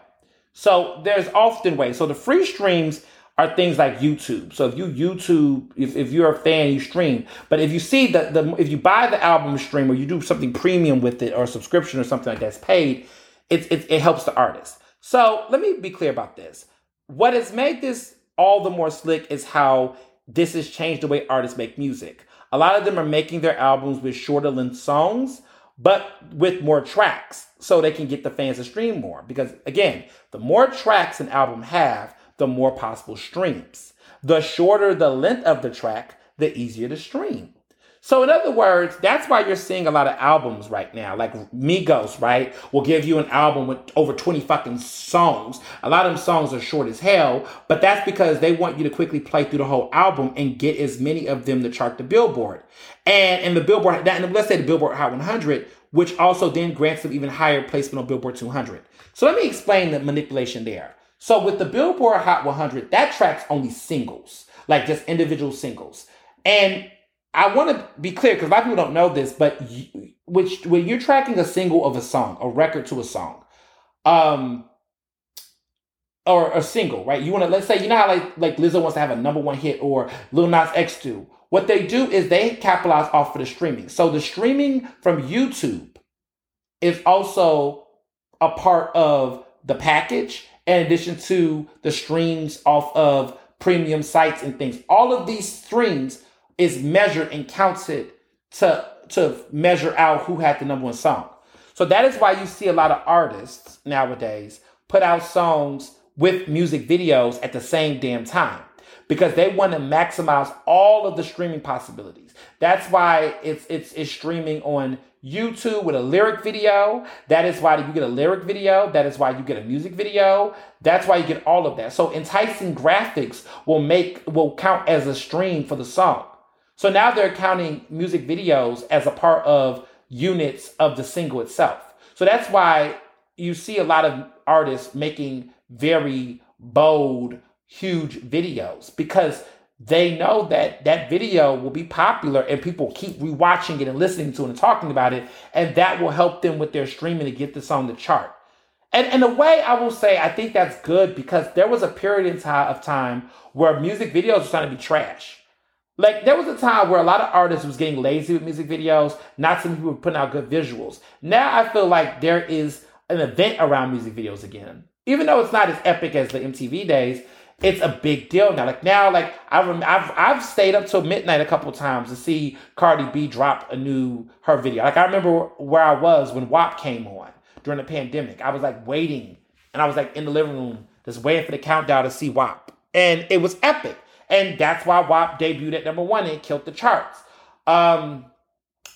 So there's often ways. So the free streams are things like YouTube. So if you YouTube, if, if you're a fan, you stream. But if you see that the if you buy the album stream or you do something premium with it or subscription or something like that's paid, it, it, it helps the artist. So let me be clear about this. What has made this all the more slick is how this has changed the way artists make music. A lot of them are making their albums with shorter length songs, but with more tracks so they can get the fans to stream more. Because again, the more tracks an album have, the more possible streams. The shorter the length of the track, the easier to stream. So, in other words, that's why you're seeing a lot of albums right now. Like Migos, right, will give you an album with over 20 fucking songs. A lot of them songs are short as hell, but that's because they want you to quickly play through the whole album and get as many of them to chart the Billboard. And in the Billboard, that, let's say the Billboard Hot 100, which also then grants them even higher placement on Billboard 200. So let me explain the manipulation there. So with the Billboard Hot 100, that tracks only singles, like just individual singles. And I want to be clear because a lot of people don't know this, but you, which when you're tracking a single of a song, a record to a song, um, or a single, right? You want to let's say you know how like like Lizzo wants to have a number one hit or Lil Nas X do. What they do is they capitalize off of the streaming. So the streaming from YouTube is also a part of the package in addition to the streams off of premium sites and things. All of these streams is measured and counted to to measure out who had the number one song. So that is why you see a lot of artists nowadays put out songs with music videos at the same damn time because they want to maximize all of the streaming possibilities. That's why it's it's it's streaming on YouTube with a lyric video. That is why you get a lyric video. That is why you get a music video. That's why you get all of that. So enticing graphics will make will count as a stream for the song. So now they're counting music videos as a part of units of the single itself. So that's why you see a lot of artists making very bold, huge videos because they know that that video will be popular and people keep rewatching it and listening to it and talking about it, and that will help them with their streaming to get this on the chart. And in a way, I will say I think that's good because there was a period in time of time where music videos were trying to be trash. Like there was a time where a lot of artists was getting lazy with music videos, not some people were putting out good visuals. Now I feel like there is an event around music videos again. Even though it's not as epic as the MTV days, it's a big deal now. Like now, like I rem- I've I've stayed up till midnight a couple times to see Cardi B drop a new her video. Like I remember where I was when WAP came on during the pandemic. I was like waiting, and I was like in the living room just waiting for the countdown to see WAP, and it was epic. And that's why WAP debuted at number one and killed the charts. Um,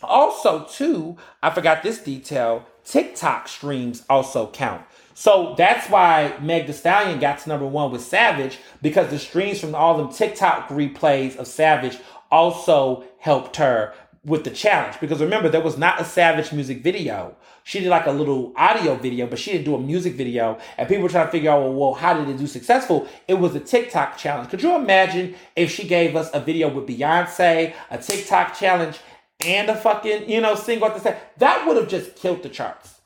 also, too, I forgot this detail. TikTok streams also count. So that's why Meg Thee Stallion got to number one with Savage because the streams from all them TikTok replays of Savage also helped her with the challenge. Because remember, there was not a Savage music video. She did like a little audio video, but she didn't do a music video. And people were trying to figure out, well, well, how did it do successful? It was a TikTok challenge. Could you imagine if she gave us a video with Beyonce, a TikTok challenge, and a fucking, you know, single at the same? That would have just killed the charts.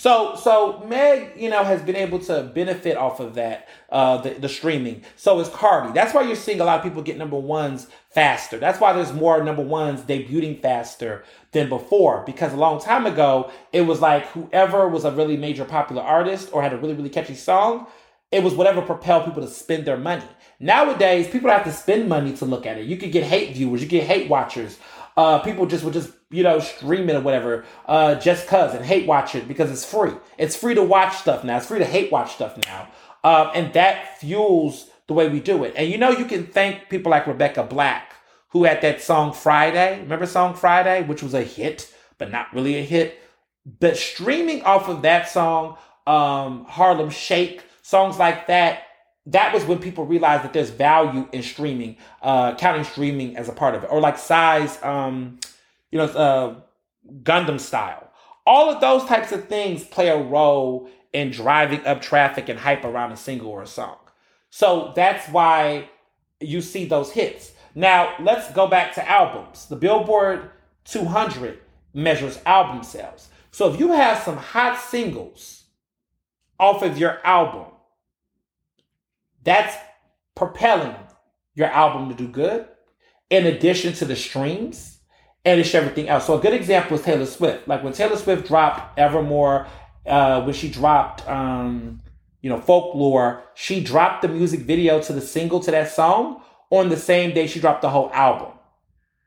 So, so Meg, you know, has been able to benefit off of that, uh, the, the streaming. So is Cardi. That's why you're seeing a lot of people get number ones faster. That's why there's more number ones debuting faster than before. Because a long time ago, it was like whoever was a really major popular artist or had a really, really catchy song, it was whatever propelled people to spend their money. Nowadays, people have to spend money to look at it. You could get hate viewers, you get hate watchers. Uh, people just would just you know stream it or whatever, uh, just cause and hate watch it because it's free. It's free to watch stuff now. It's free to hate watch stuff now, uh, and that fuels the way we do it. And you know you can thank people like Rebecca Black who had that song Friday. Remember song Friday, which was a hit, but not really a hit. But streaming off of that song, um, Harlem Shake, songs like that that was when people realized that there's value in streaming, uh, counting streaming as a part of it, or like size, um, you know, uh, Gangnam style. All of those types of things play a role in driving up traffic and hype around a single or a song. So that's why you see those hits. Now let's go back to albums. The Billboard 200 measures album sales. So if you have some hot singles off of your album that's propelling your album to do good, in addition to the streams and it's everything else. So a good example is Taylor Swift. Like when Taylor Swift dropped Evermore, uh, when she dropped um, you know, folklore, she dropped the music video to the single to that song on the same day she dropped the whole album.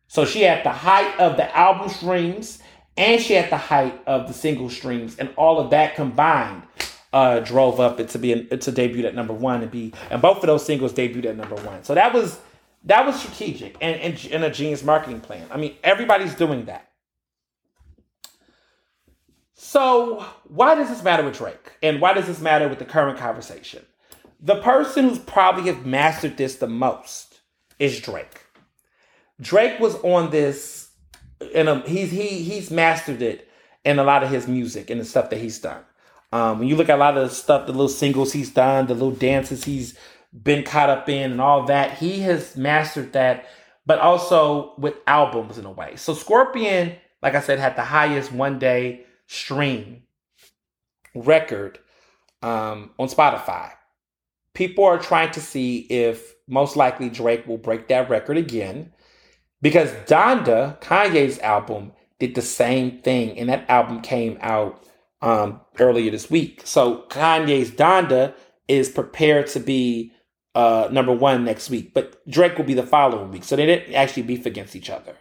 So she had the height of the album streams and she had the height of the single streams, and all of that combined uh, drove up it to be an, to debut at number one and be and both of those singles debuted at number one. So that was that was strategic and, and, and a genius marketing plan. I mean, everybody's doing that. So why does this matter with Drake? And why does this matter with the current conversation? The person who's probably have mastered this the most is Drake. Drake was on this, and he's he he's mastered it in a lot of his music and the stuff that he's done. Um, when you look at a lot of the stuff, the little singles he's done, the little dances he's been caught up in, and all that, he has mastered that, but also with albums in a way. So Scorpion, like I said, had the highest one day stream record um, on Spotify. People are trying to see if most likely Drake will break that record again because Donda, Kanye's album, did the same thing, and that album came out um, earlier this week. So Kanye's Donda is prepared to be uh, number one next week, but Drake will be the following week. So they didn't actually beef against each other.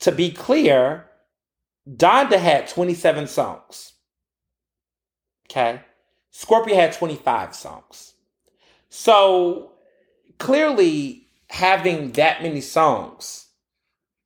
To be clear, Donda had 27 songs. Okay. Scorpion had 25 songs. So clearly, having that many songs,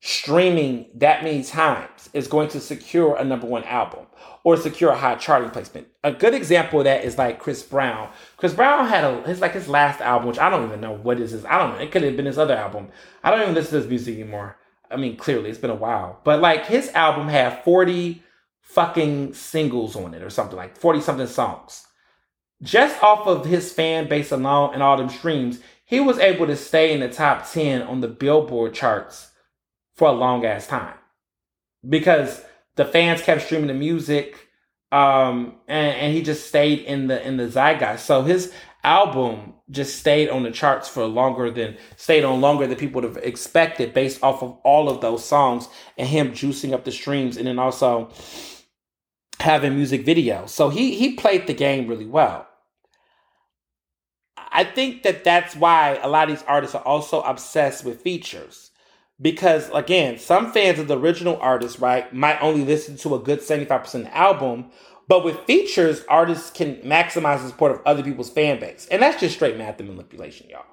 streaming that many times, is going to secure a number one album or secure a high charting placement. A good example of that is like Chris Brown. Chris Brown had a his like his last album, which I don't even know what is his. I don't know. It could have been his other album. I don't even listen to his music anymore. I mean, clearly it's been a while. But like his album had 40 fucking singles on it or something like 40 something songs. Just off of his fan base alone and all them streams, he was able to stay in the top 10 on the Billboard charts for a long ass time. Because the fans kept streaming the music um, and, and he just stayed in the in the zeitgeist. So his album just stayed on the charts for longer than stayed on longer than people would have expected based off of all of those songs and him juicing up the streams and then also having music videos. So he he played the game really well. I think that that's why a lot of these artists are also obsessed with features. Because again, some fans of the original artist, right, might only listen to a good 75% album, but with features, artists can maximize the support of other people's fan base. And that's just straight math and manipulation, y'all.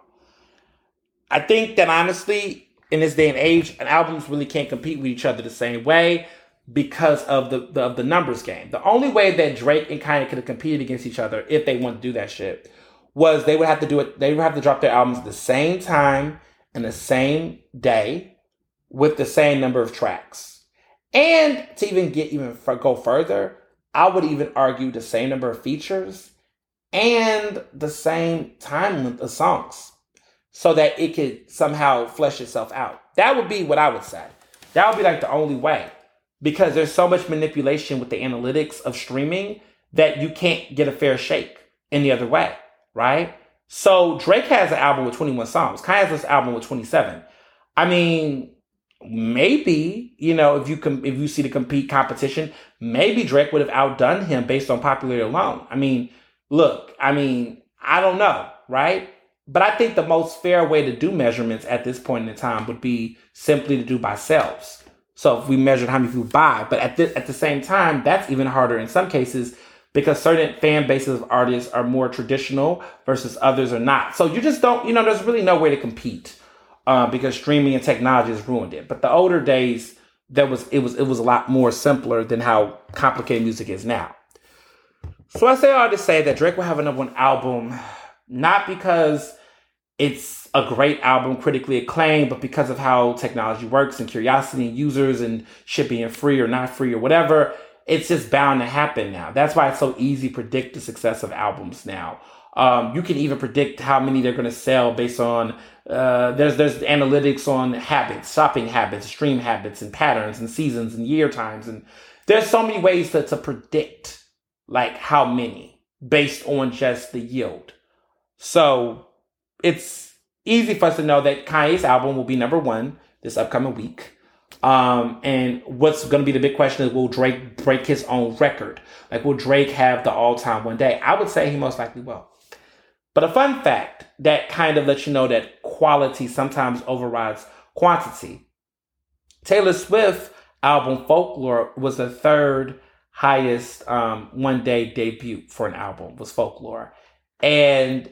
I think that honestly, in this day and age, an albums really can't compete with each other the same way because of the, the of the numbers game. The only way that Drake and Kanye could have competed against each other if they wanted to do that shit was they would have to do it. They would have to drop their albums the same time and the same day with the same number of tracks. And to even get even go further, I would even argue the same number of features and the same time length of songs so that it could somehow flesh itself out. That would be what I would say. That would be like the only way because there's so much manipulation with the analytics of streaming that you can't get a fair shake any other way, right? So Drake has an album with 21 songs. Kanye has this album with 27. I mean, maybe you know if you com- if you see the compete competition, maybe Drake would have outdone him based on popularity alone. I mean, look, I mean, I don't know, right? But I think the most fair way to do measurements at this point in time would be simply to do by sales. So if we measured how many people buy, but at the at the same time, that's even harder in some cases because certain fan bases of artists are more traditional versus others are not. So you just don't, you know, there's really no way to compete uh, because streaming and technology has ruined it. But the older days, that was it was it was a lot more simpler than how complicated music is now. So I say all to say that Drake will have another one album, not because it's a great album, critically acclaimed, but because of how technology works and curiosity and users and shipping and free or not free or whatever, it's just bound to happen now. That's why it's so easy to predict the success of albums now. Um, you can even predict how many they're going to sell based on uh, there's there's analytics on habits, shopping habits, stream habits, and patterns, and seasons, and year times, and there's so many ways to, to predict like how many based on just the yield. So it's easy for us to know that Kanye's album will be number one this upcoming week. Um, and what's going to be the big question is will Drake break his own record? Like, will Drake have the all time one day? I would say he most likely will. But a fun fact that kind of lets you know that quality sometimes overrides quantity. Taylor Swift album Folklore was the third highest um, one day debut for an album was Folklore. And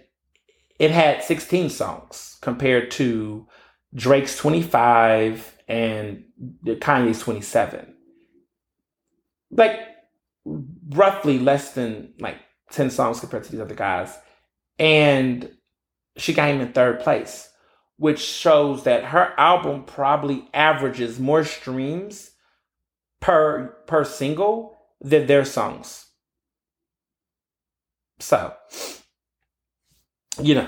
it had 16 songs compared to Drake's 25 and Kanye's 27. Like roughly less than like 10 songs compared to these other guys and she got him in third place, which shows that her album probably averages more streams per per single than their songs. So, you know,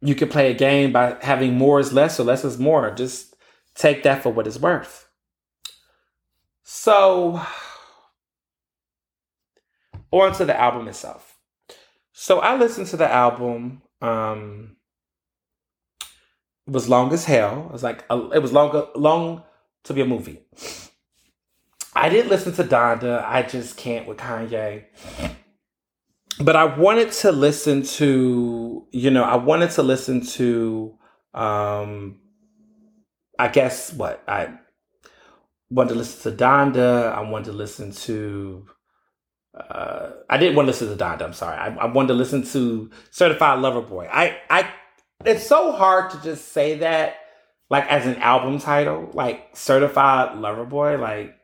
you can play a game by having more is less or less is more. Just take that for what it's worth. So, [sighs] on to the album itself. So I listened to the album. Um, it was long as hell. It was like a, it was long, long to be a movie. I didn't listen to Donda. I just can't with Kanye. But I wanted to listen to, you know, I wanted to listen to, um, I guess what I wanted to listen to Donda. I wanted to listen to. Uh, I didn't want to listen to Donda. I'm sorry. I, I wanted to listen to Certified Lover Boy. I, I, it's so hard to just say that, like as an album title, like Certified Lover Boy. Like,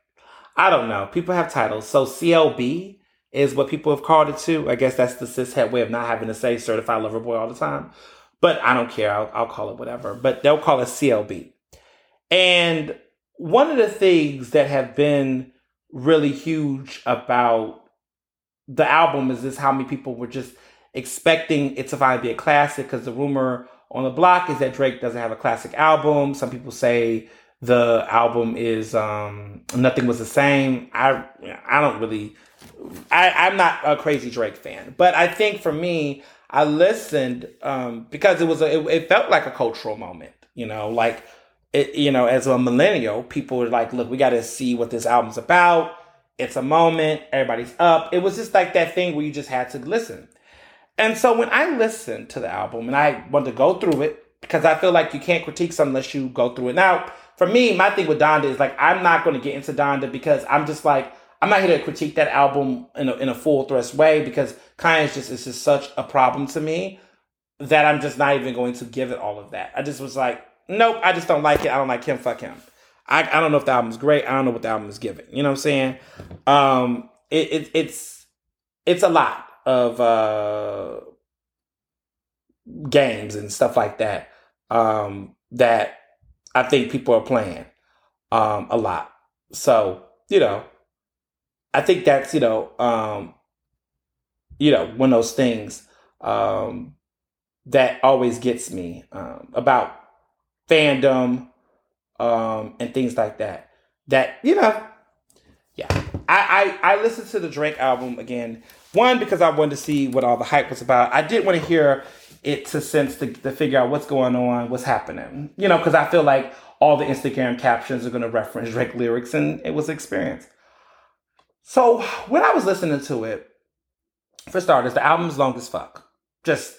I don't know. People have titles. So CLB is what people have called it too. I guess that's the cishet way of not having to say Certified Lover Boy all the time. But I don't care. I'll, I'll call it whatever. But they'll call it CLB. And one of the things that have been really huge about the album is this how many people were just expecting it to finally be a classic because the rumor on the block is that Drake doesn't have a classic album. Some people say the album is um, nothing was the same. I I don't really I, I'm not a crazy Drake fan, but I think for me, I listened um, because it was a, it, it felt like a cultural moment. You know, like it, you know, as a millennial, people were like, look, we got to see what this album's about. It's a moment. Everybody's up. It was just like that thing where you just had to listen. And so when I listened to the album and I wanted to go through it, because I feel like you can't critique something unless you go through it. Now, for me, my thing with Donda is like, I'm not going to get into Donda because I'm just like, I'm not here to critique that album in a, in a full thrust way because Kanye's just, it's just such a problem to me that I'm just not even going to give it all of that. I just was like, nope, I just don't like it. I don't like him. Fuck him. I, I don't know if the album's great. I don't know what the album is giving. You know what I'm saying? Um, it, it it's it's a lot of uh games and stuff like that. Um, that I think people are playing um a lot. So you know, I think that's you know um you know one of those things um that always gets me um, about fandom, um, and things like that. That you know, yeah. I, I I listened to the Drake album again. One because I wanted to see what all the hype was about. I did want to hear it to sense to, to figure out what's going on, what's happening. You know, because I feel like all the Instagram captions are going to reference Drake lyrics, and it was experience. So when I was listening to it, for starters, the album's long as fuck. Just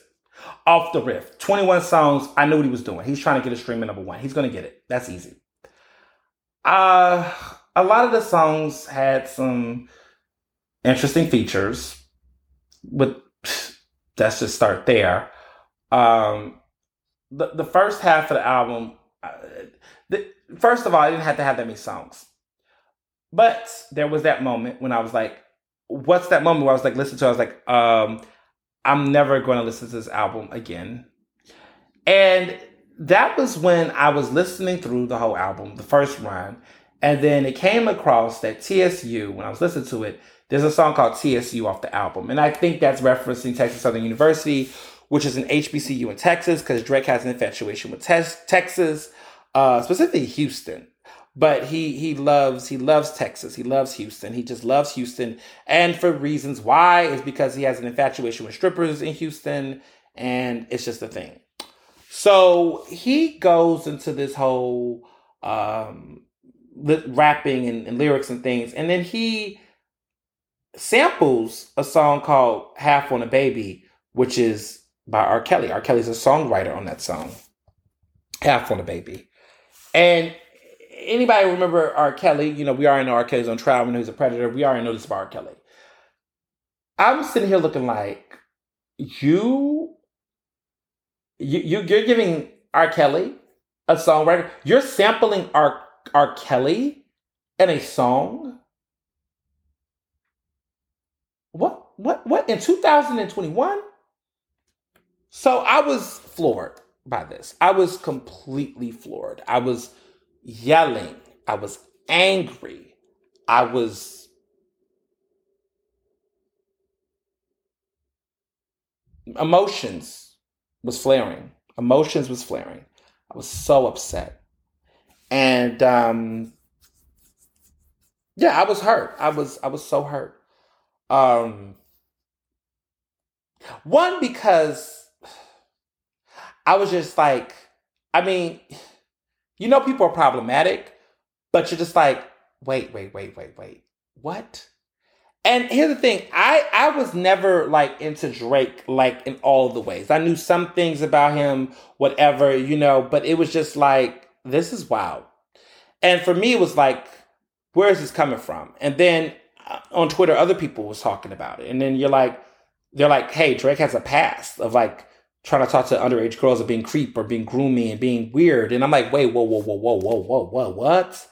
off the riff. 21 songs. I knew what he was doing. He's trying to get a streaming number one. He's going to get it. That's easy. Uh, a lot of the songs had some interesting features. With [sighs] let's just start there. Um, the the first half of the album, uh, the, first of all, I didn't have to have that many songs, but there was that moment when I was like, "What's that moment?" Where I was like, listen to, it, I was like, um, I'm never going to listen to this album again. And that was when I was listening through the whole album, the first run. And then it came across that TSU, when I was listening to it, there's a song called TSU off the album. And I think that's referencing Texas Southern University, which is an HBCU in Texas, because Drake has an infatuation with te- Texas, uh, specifically Houston but he he loves he loves Texas. He loves Houston. He just loves Houston, and for reasons why is because he has an infatuation with strippers in Houston, and it's just a thing. So he goes into this whole um, rapping and, and lyrics and things, and then he samples a song called "Half on a Baby," which is by R. Kelly. R. Kelly's a songwriter on that song, "Half on a Baby," and anybody remember R. Kelly? You know, we already know R. Kelly's on trial. We know he's a predator. We already know this about R. Kelly. I'm sitting here looking like you, you, you you're giving R. Kelly a songwriter. You're sampling R. R. Kelly in a song. What? What? What? In 2021? So I was floored by this. I was completely floored. I was yelling. I was angry. I was emotions was flaring. Emotions was flaring. I was so upset. And um yeah, I was hurt. I was I was so hurt. Um one because I was just like I mean you know, people are problematic, but you're just like, wait, wait, wait, wait, wait. What? And here's the thing, I I was never like into Drake like in all the ways. I knew some things about him, whatever, you know, but it was just like this is wild. And for me it was like where is this coming from? And then uh, on Twitter, other people was talking about it. And then you're like, they're like, hey, Drake has a past of like trying to talk to underage girls of being creep or being groomy and being weird. And I'm like, wait, whoa, whoa, whoa, whoa, whoa, whoa, whoa, what?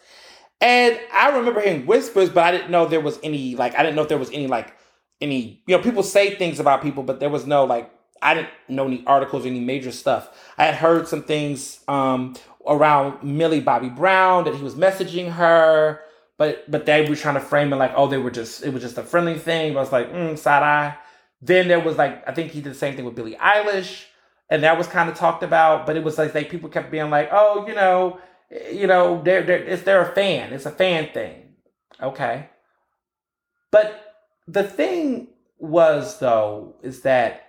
And I remember hearing whispers, but I didn't know there was any like I didn't know if there was any like any you know people say things about people, but there was no like I didn't know any articles, any major stuff. I had heard some things um, around Millie Bobby Brown that he was messaging her, but but they were trying to frame it like oh they were just it was just a friendly thing. But I was like mm, side eye. Then there was like I think he did the same thing with Billie Eilish, and that was kind of talked about. But it was like, people kept being like oh you know you know, they're, they're, it's, they're a fan. It's a fan thing. Okay. But the thing was, though, is that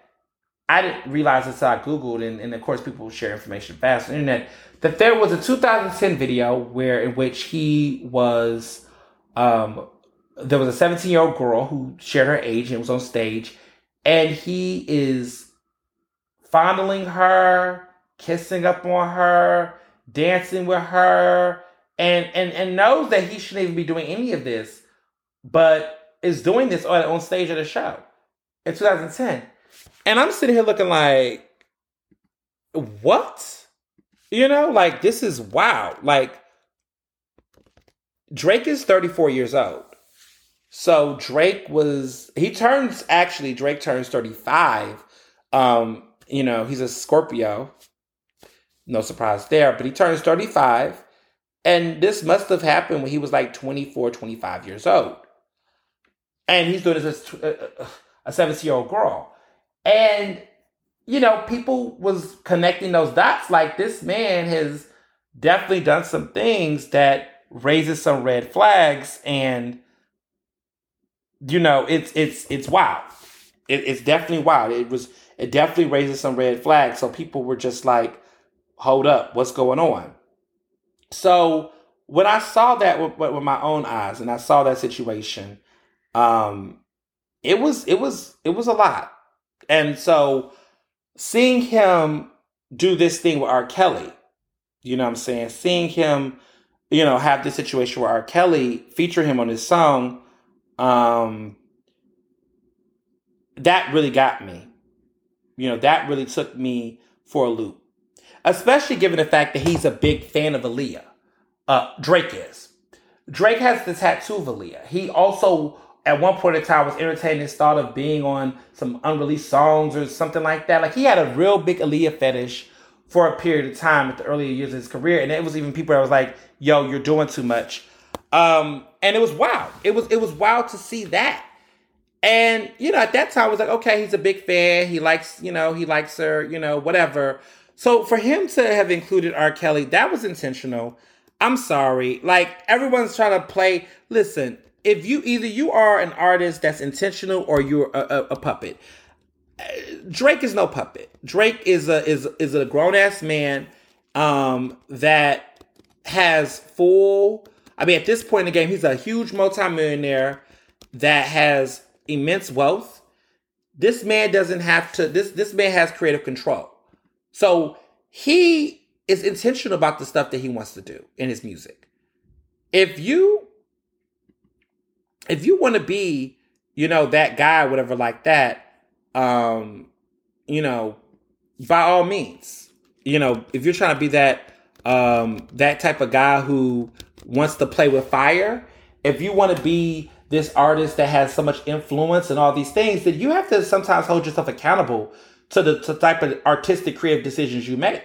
I didn't realize until I Googled, and, and of course, people share information fast on the internet, that there was a 2010 video where in which he was, um, there was a 17 year old girl who shared her age and was on stage, and he is fondling her, kissing up on her, dancing with her, and and and knows that he shouldn't even be doing any of this, but is doing this on, on stage at a show in 2010. And I'm sitting here looking like, what? You know, like this is wow. Like Drake is 34 years old. So Drake was he turns actually Drake turns 35. Um, you know, he's a Scorpio. No surprise there. But he turns 35. And this must have happened when he was like 24, 25 years old. And he's doing this as a 17 year old girl. And, you know, people was connecting those dots like this man has definitely done some things that raises some red flags and you know it's it's it's wild it, it's definitely wild it was it definitely raises some red flags so people were just like hold up, what's going on? So when I saw that with, with my own eyes and I saw that situation, um, it was it was it was a lot. And so seeing him do this thing with R. Kelly, you know what I'm saying? Seeing him, you know, have this situation where R. Kelly feature him on his song, um, that really got me. You know, that really took me for a loop especially given the fact that he's a big fan of Aaliyah. Uh, Drake is. Drake has the tattoo of Aaliyah. He also, at one point in time, was entertaining his thought of being on some unreleased songs or something like that. Like he had a real big Aaliyah fetish for a period of time at the earlier years of his career, and it was even people that was like, "Yo, you're doing too much," um, and it was wild. It was it was wild to see that. And you know, at that time, I was like, okay, he's a big fan. He likes, you know, he likes her, you know, whatever. So for him to have included R. Kelly, that was intentional. I'm sorry. Like everyone's trying to play. Listen, if you either you are an artist that's intentional or you're a, a, a puppet. Drake is no puppet. Drake is a is is a grown ass man um, that has full. I mean, at this point in the game, he's a huge multimillionaire that has immense wealth. This man doesn't have to. This this man has creative control. So he is intentional about the stuff that he wants to do in his music. If you if you want to be, you know, that guy, whatever like that, um, you know, by all means, you know, if you're trying to be that um that type of guy who wants to play with fire, if you want to be this artist that has so much influence and all these things, then you have to sometimes hold yourself accountable to the to type of artistic creative decisions you make.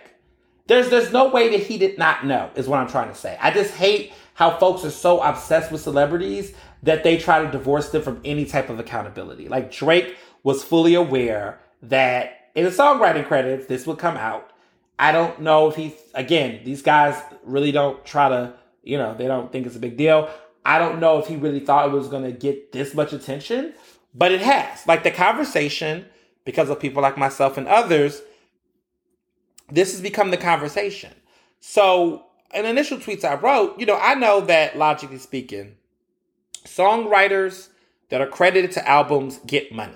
There's there's no way that he did not know, is what I'm trying to say. I just hate how folks are so obsessed with celebrities that they try to divorce them from any type of accountability. Like Drake was fully aware that in the songwriting credits, this would come out. I don't know if he again, these guys really don't try to, you know, they don't think it's a big deal. I don't know if he really thought it was gonna get this much attention, but it has. Like the conversation because of people like myself and others, this has become the conversation. So, in initial tweets I wrote, you know, I know that logically speaking, songwriters that are credited to albums get money,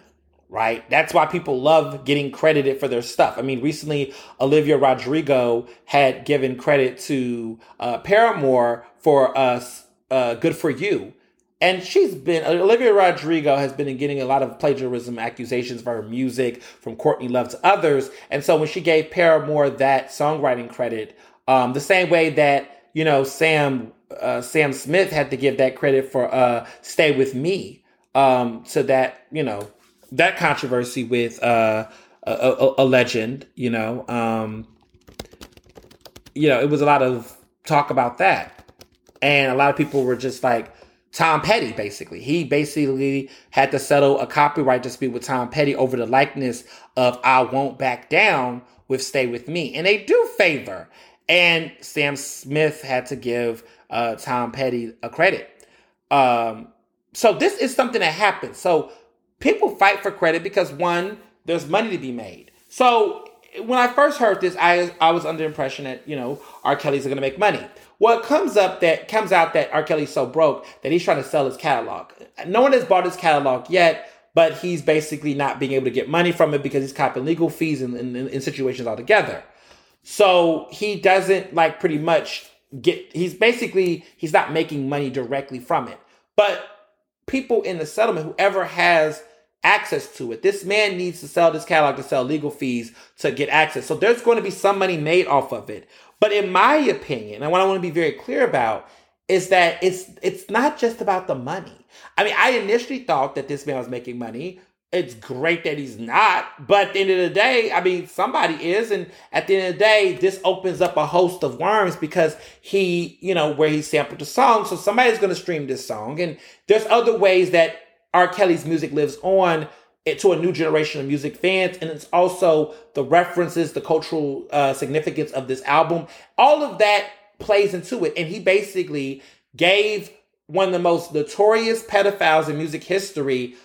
right? That's why people love getting credited for their stuff. I mean, recently, Olivia Rodrigo had given credit to uh, Paramore for us uh, "Good for You." And she's been Olivia Rodrigo has been getting a lot of plagiarism accusations for her music from Courtney Love to others. And so when she gave Paramore that songwriting credit, um, the same way that you know Sam uh, Sam Smith had to give that credit for uh, "Stay with Me," um, so that you know that controversy with uh, a, a, a, legend, you know, um, you know, it was a lot of talk about that, and a lot of people were just like Tom Petty. Basically, he basically had to settle a copyright dispute with Tom Petty over the likeness of "I Won't Back Down" with "Stay with Me," and they do favor. And Sam Smith had to give uh, Tom Petty a credit. Um, so this is something that happens. So people fight for credit because one, there's money to be made. So when I first heard this, I I was under the impression that you know R. Kelly's going to make money. Well, it comes up that comes out that R. Kelly's so broke that he's trying to sell his catalog. No one has bought his catalog yet, but he's basically not being able to get money from it because he's copping legal fees in, in, in situations altogether. So he doesn't like pretty much get. He's basically he's not making money directly from it, but people in the settlement, whoever has access to it. This man needs to sell this catalog to sell legal fees to get access. So there's going to be some money made off of it. But in my opinion, and what I want to be very clear about is that it's it's not just about the money. I mean, I initially thought that this man was making money. It's great that he's not, but at the end of the day, I mean, somebody is, and at the end of the day, this opens up a host of worms because he, you know, where he sampled the song, so somebody's going to stream this song, and there's other ways that R. Kelly's music lives on to a new generation of music fans, and it's also the references, the cultural uh, significance of this album. All of that plays into it, and he basically gave one of the most notorious pedophiles in music history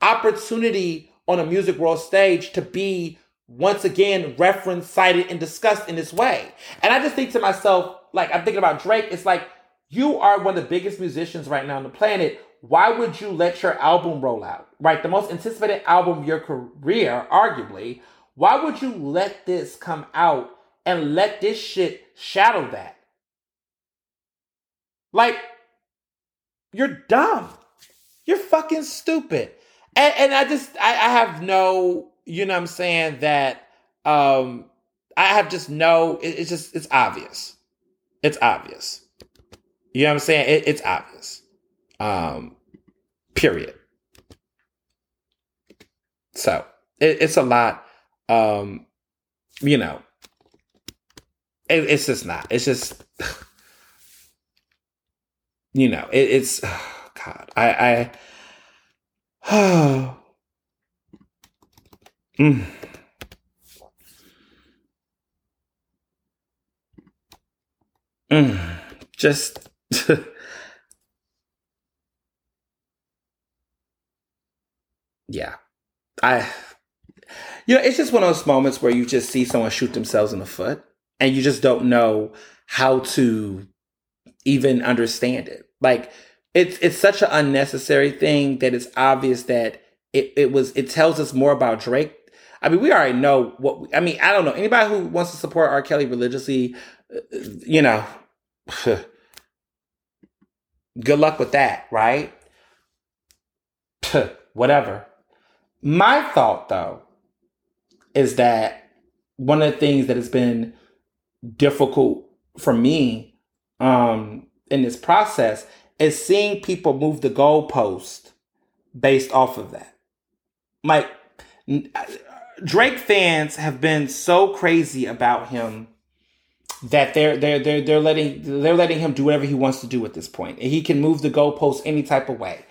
opportunity on a music world stage to be once again referenced, cited, and discussed in this way. And I just think to myself, like I'm thinking about Drake, it's like you are one of the biggest musicians right now on the planet why would you let your album roll out? Right? The most anticipated album of your career, arguably. Why would you let this come out and let this shit shadow that? Like, you're dumb. You're fucking stupid. And, and I just, I, I have no, you know what I'm saying, that um I have just no, it, it's just, it's obvious. It's obvious. You know what I'm saying? It, it's obvious. Um, period. So it, it's a lot. Um, you know, it, it's just not. It's just, [sighs] you know, it, it's oh [sighs] God. I, I, oh, [sighs] mm. Mm. just. [laughs] yeah, I, you know, it's just one of those moments where you just see someone shoot themselves in the foot and you just don't know how to even understand it. Like it's it's such an unnecessary thing that it's obvious that it, it was it tells us more about Drake. I mean, we already know what I mean. I don't know anybody who wants to support R. Kelly religiously. Uh, you know, [sighs] good luck with that, right? [sighs] Whatever. My thought, though, is that one of the things that has been difficult for me um, in this process is seeing people move the goalpost based off of that. Like, Drake fans have been so crazy about him that they're they're they're they're letting they're letting him do whatever he wants to do at this point. He can move the goalpost any type of way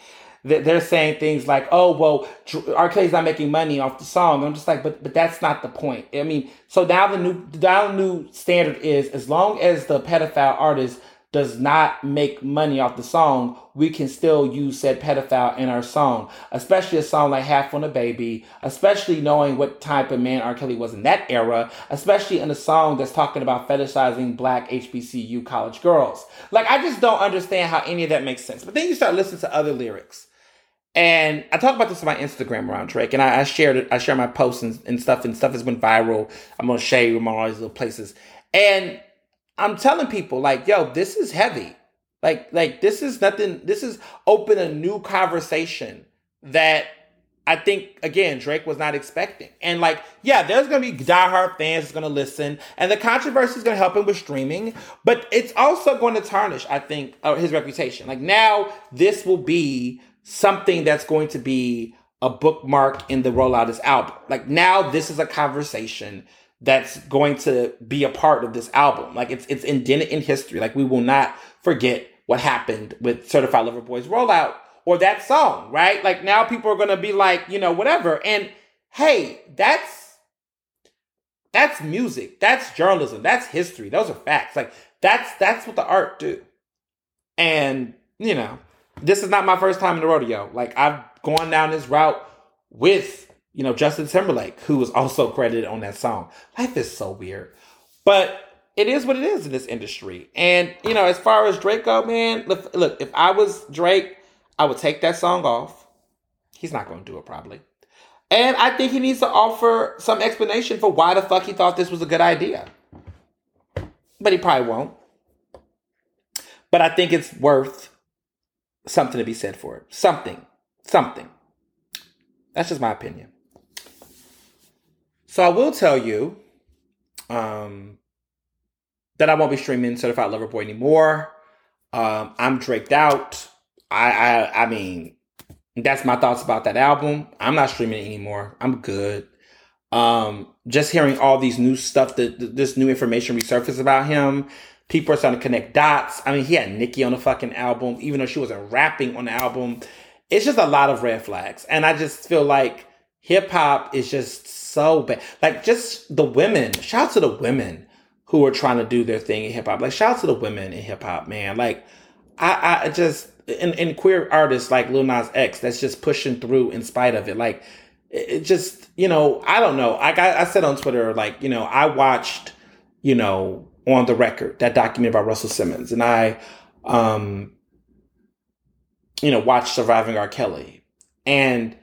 they're saying things like, "Oh, well, R. Kelly's not making money off the song." I'm just like, but but that's not the point. I mean, so now the new now the new standard is as long as the pedophile artist does not make money off the song, we can still use said pedophile in our song, especially a song like Half on a Baby, especially knowing what type of man R. Kelly was in that era, especially in a song that's talking about fetishizing black HBCU college girls. Like, I just don't understand how any of that makes sense. But then you start listening to other lyrics. And I talk about this on my Instagram around Drake, and I, I shared it. I share my posts and, and, stuff, and stuff has been viral. I'm on Shade, on all these little places, and I'm telling people like, yo, this is heavy. Like, like this is nothing. This is open a new conversation that I think again Drake was not expecting. And like, yeah, there's gonna be diehard fans that's gonna listen, and the controversy is gonna help him with streaming, but it's also going to tarnish, I think, uh, his reputation. Like now, this will be something that's going to be a bookmark in the rollout of this album. Like now, this is a conversation that's going to be a part of this album. Like it's it's indented in history. Like we will not forget what happened with Certified Lover Boy's rollout or that song, right? Like now people are gonna be like, you know, whatever. And hey, that's that's music. That's journalism. That's history. Those are facts. Like that's that's what the art do. And you know, this is not my first time in the rodeo. Like I've gone down this route with you know Justin Timberlake, who was also credited on that song. Life is so weird, but it is what it is in this industry. And you know, as far as Drake go, man, look, look if I was Drake I would take that song off. He's not going to do it probably. And I think he needs to offer some explanation for why the fuck he thought this was a good idea. But he probably won't. But I think it's worth something to be said for it. Something. Something. That's just my opinion. So I will tell you um, that I won't be streaming Certified Lover Boy anymore. Um, I'm draked out. I, I I mean, that's my thoughts about that album. I'm not streaming it anymore. I'm good. Um, just hearing all these new stuff that this new information resurface about him. People are starting to connect dots. I mean, he had Nicki on the fucking album, even though she wasn't rapping on the album. It's just a lot of red flags. And I just feel like hip hop is just so bad. Like just the women, shout out to the women who are trying to do their thing in hip hop. Like shout out to the women in hip hop, man. Like I, I just and, and queer artists like Lil Nas X that's just pushing through in spite of it. Like it just, you know, I don't know. I got, I said on Twitter, like, you know, I watched, you know, on the record that documentary about Russell Simmons and I, um, you know, watched Surviving R. Kelly. And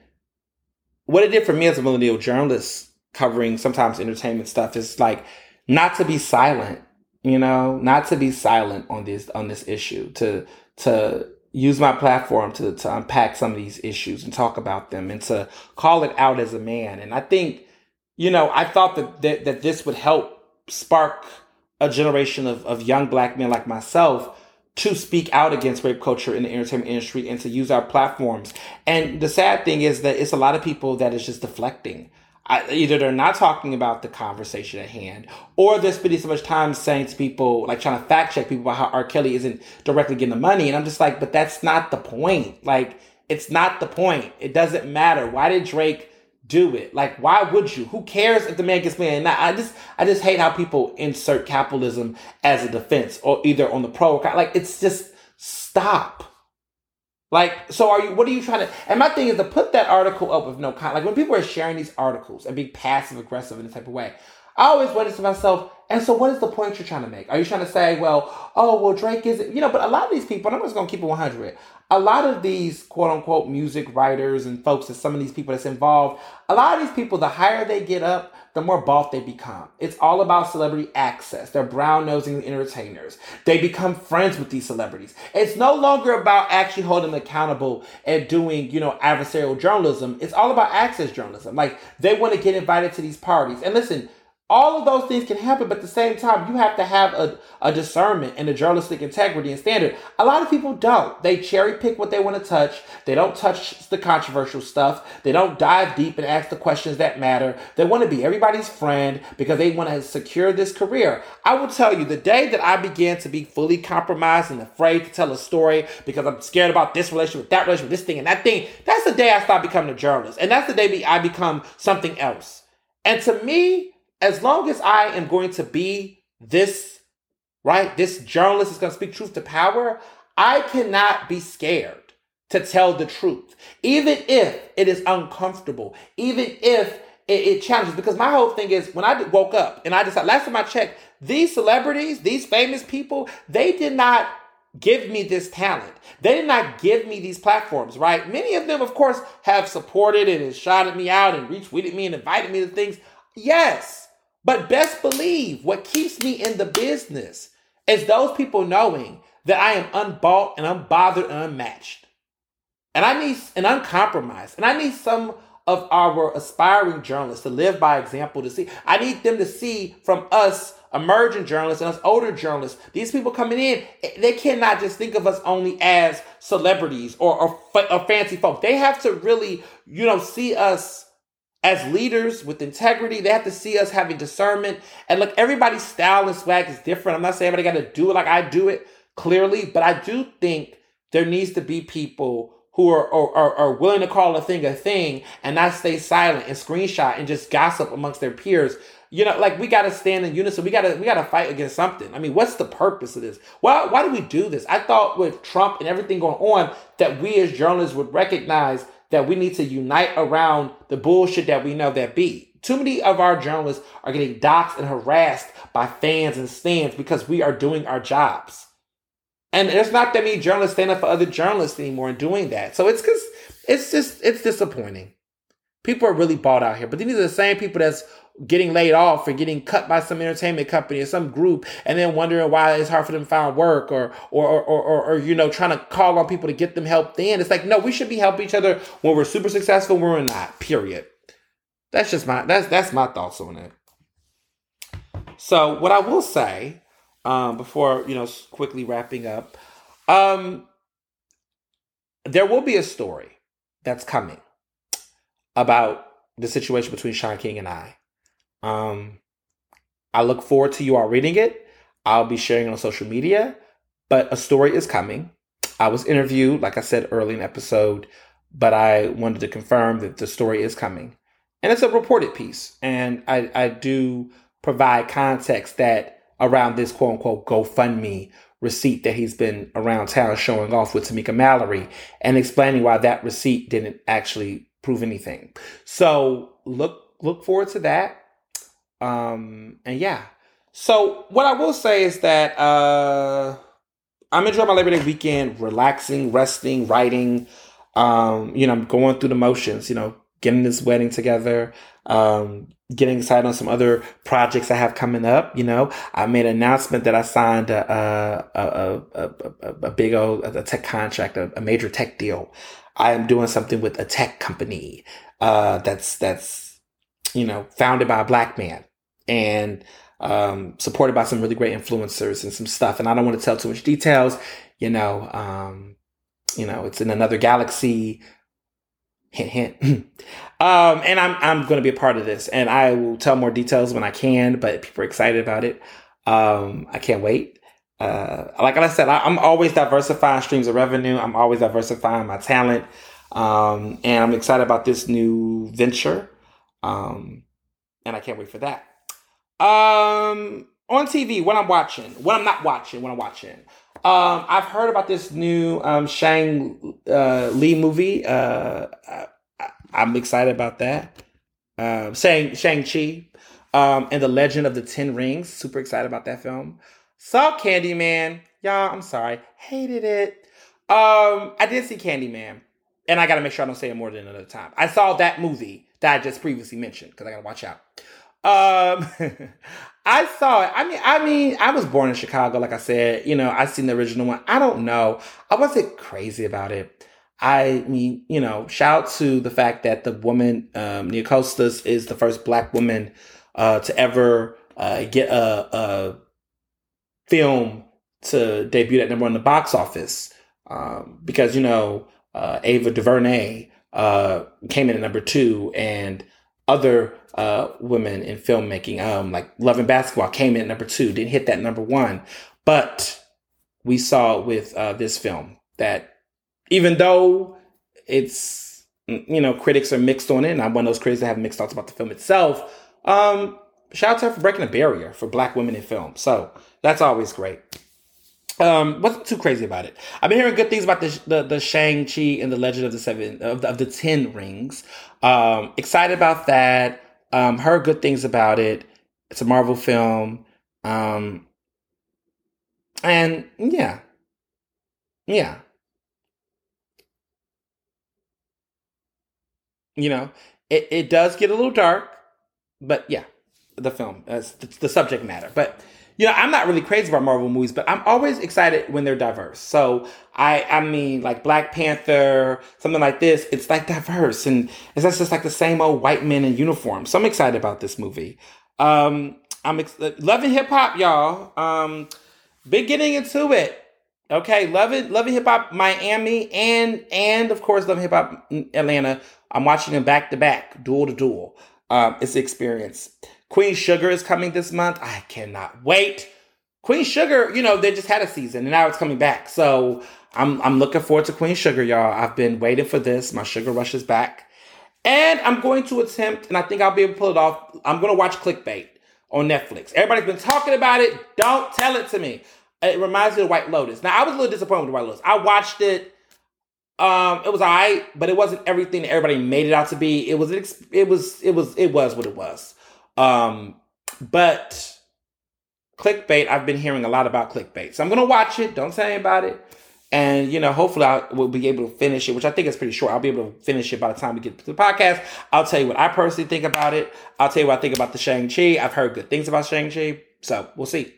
what it did for me as a millennial journalist covering sometimes entertainment stuff is like not to be silent, you know, not to be silent on this, on this issue, to, to use my platform to, to unpack some of these issues and talk about them and to call it out as a man. And I think, you know, I thought that, that, that this would help spark a generation of, of young black men like myself to speak out against rape culture in the entertainment industry and to use our platforms. And the sad thing is that it's a lot of people that is just deflecting. I, either they're not talking about the conversation at hand, or they're spending so much time saying to people, like trying to fact check people about how R. Kelly isn't directly getting the money. And I'm just like, but that's not the point. Like, it's not the point. It doesn't matter. Why did Drake do it? Like, why would you? Who cares if the man gets money? Now, I just, I just hate how people insert capitalism as a defense, or either on the pro. Like, it's just stop. Like, so are you, what are you trying to, and my thing is to put that article up with no kind, like when people are sharing these articles and being passive aggressive in this type of way, I always wonder to myself, and so what is the point you're trying to make? Are you trying to say, well, oh, well, Drake is, you know, but a lot of these people, I'm just going to keep it 100. A lot of these quote unquote music writers and folks and some of these people that's involved, a lot of these people, the higher they get up, the more bought they become. It's all about celebrity access. They're brown nosing entertainers. They become friends with these celebrities. It's no longer about actually holding them accountable and doing, you know, adversarial journalism. It's all about access journalism. Like they want to get invited to these parties. And listen, all of those things can happen, but at the same time, you have to have a, a discernment and a journalistic integrity and standard. A lot of people don't. They cherry pick what they want to touch. They don't touch the controversial stuff. They don't dive deep and ask the questions that matter. They want to be everybody's friend because they want to secure this career. I will tell you, the day that I began to be fully compromised and afraid to tell a story because I'm scared about this relationship, with that relationship, this thing, and that thing, that's the day I start becoming a journalist. And that's the day I become something else. And to me, as long as I am going to be this, right, this journalist is going to speak truth to power, I cannot be scared to tell the truth, even if it is uncomfortable, even if it, it challenges. Because my whole thing is when I woke up and I decided, last time I checked, these celebrities, these famous people, they did not give me this talent. They did not give me these platforms, right? Many of them, of course, have supported and shouted me out and retweeted me and invited me to things. Yes. But best believe what keeps me in the business is those people knowing that I am unbought and unbothered and unmatched. And I need and uncompromised. And I need some of our aspiring journalists to live by example to see. I need them to see from us emerging journalists and us older journalists. These people coming in, they cannot just think of us only as celebrities or, or, or fancy folk. They have to really, you know, see us as leaders with integrity. They have to see us having discernment. And look, everybody's style and swag is different. I'm not saying everybody got to do it like I do it clearly, but I do think there needs to be people who are, are, are willing to call a thing a thing and not stay silent and screenshot and just gossip amongst their peers. You know, like we gotta stand in unison. We gotta we gotta fight against something. I mean, what's the purpose of this? Why why do we do this? I thought with Trump and everything going on that we as journalists would recognize that we need to unite around the bullshit that we know that be. Too many of our journalists are getting doxxed and harassed by fans and stands because we are doing our jobs. And there's not that many journalists standing up for other journalists anymore and doing that. So it's because it's just it's disappointing. People are really bought out here, but these are the same people that's getting laid off or getting cut by some entertainment company or some group, and then wondering why it's hard for them to find work or or or or, or you know trying to call on people to get them help. Then it's like no, we should be helping each other when we're super successful, when we're not. Period. That's just my that's that's my thoughts on it. So what I will say um, before you know quickly wrapping up um, there will be a story that's coming about the situation between Shaun King and I. Um, I look forward to you all reading it. I'll be sharing it on social media, but a story is coming. I was interviewed, like I said early in episode, but I wanted to confirm that the story is coming. And it's a reported piece. And I, I do provide context that around this quote unquote GoFundMe receipt that he's been around town showing off with Tamika Mallory and explaining why that receipt didn't actually prove anything. So look look forward to that. Um and yeah. So what I will say is that uh I'm enjoying my Labor Day weekend, relaxing, resting, writing. Um, you know, I'm going through the motions, you know, getting this wedding together, um, getting excited on some other projects I have coming up. You know, I made an announcement that I signed a a a, a, a big old a tech contract, a, a, major tech deal. I am doing something with a tech company uh, that's that's you know founded by a black man and um, supported by some really great influencers and some stuff. And I don't want to tell too much details. You know, um, you know, it's in another galaxy. Hint hint. [clears throat] Um and i'm i'm going to be a part of this and i will tell more details when i can but people are excited about it. Um i can't wait. Uh like i said I, i'm always diversifying streams of revenue. I'm always diversifying my talent. Um and i'm excited about this new venture. Um and i can't wait for that um on tv what i'm watching what i'm not watching what i'm watching um, I've heard about this new um, Shang uh, Lee movie. Uh, I, am excited about that. Um, Shang Shang Chi um, and the Legend of the Ten Rings. Super excited about that film. Saw Candyman. Y'all, I'm sorry, hated it. Um, I did see Candyman, and I got to make sure I don't say it more than another time. I saw that movie that I just previously mentioned because I got to watch out. Um, [laughs] I saw it. I mean, I mean, I was born in Chicago, like I said. You know, I seen the original one. I don't know. I wasn't crazy about it. I mean, you know, shout out to the fact that the woman, um, Nia Costas, is the first black woman uh, to ever uh, get a, a, film to debut at number one in the box office. Um, because, you know, uh, Ava DuVernay uh, came in at number two, and other uh, women in filmmaking, um, like Love and Basketball, came in number two, didn't hit that number one. But we saw with uh, this film that even though it's, you know, critics are mixed on it, and I'm one of those critics that have mixed thoughts about the film itself, um, shout out to her for breaking a barrier for black women in film. So that's always great. Um, wasn't too crazy about it. I've been hearing good things about the the, the Shang Chi and the Legend of the Seven of the, of the Ten Rings. Um, excited about that. Um, heard good things about it. It's a Marvel film. Um, and yeah, yeah. You know, it, it does get a little dark, but yeah, the film, as the, the subject matter. But you know, I'm not really crazy about Marvel movies, but I'm always excited when they're diverse. So I, I mean, like Black Panther, something like this, it's like diverse, and it's just like the same old white men in uniform. So I'm excited about this movie. Um, I'm ex- loving hip hop, y'all. Um, been getting into it. Okay, loving loving hip hop Miami and and of course loving hip hop Atlanta. I'm watching them back to back, duel to duel. Um, it's the experience. Queen Sugar is coming this month. I cannot wait. Queen Sugar, you know, they just had a season and now it's coming back. So I'm I'm looking forward to Queen Sugar, y'all. I've been waiting for this. My sugar rush is back. And I'm going to attempt, and I think I'll be able to pull it off. I'm going to watch Clickbait on Netflix. Everybody's been talking about it. Don't tell it to me. It reminds me of White Lotus. Now, I was a little disappointed with White Lotus. I watched it. Um, it was alright, but it wasn't everything that everybody made it out to be. It was it was it was it was what it was. Um, but clickbait, I've been hearing a lot about clickbait. So I'm going to watch it. Don't say about it. And, you know, hopefully I will be able to finish it, which I think is pretty short. I'll be able to finish it by the time we get to the podcast. I'll tell you what I personally think about it. I'll tell you what I think about the Shang-Chi. I've heard good things about Shang-Chi. So we'll see.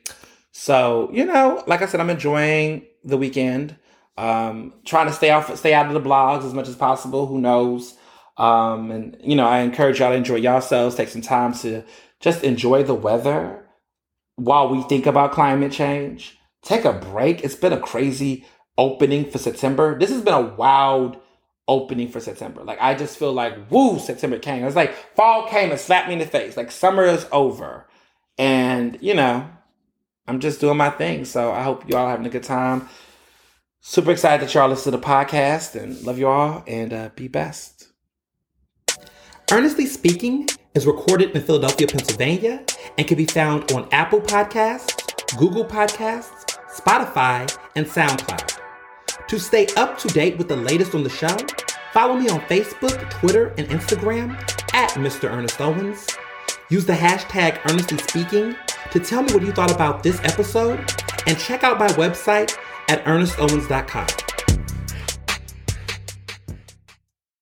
So, you know, like I said, I'm enjoying the weekend. Um, trying to stay off, stay out of the blogs as much as possible. Who knows? Um, and you know, I encourage y'all to enjoy yourselves. Take some time to just enjoy the weather while we think about climate change. Take a break. It's been a crazy opening for September. This has been a wild opening for September. Like I just feel like woo, September came. It's like fall came and slapped me in the face. Like summer is over. And, you know, I'm just doing my thing. So I hope you all having a good time. Super excited that y'all listen to the podcast and love you all and uh, be best. Earnestly Speaking is recorded in Philadelphia, Pennsylvania, and can be found on Apple Podcasts, Google Podcasts, Spotify, and SoundCloud. To stay up to date with the latest on the show, follow me on Facebook, Twitter, and Instagram at Mr. Ernest Owens. Use the hashtag Earnestly Speaking to tell me what you thought about this episode, and check out my website at ernestowens.com.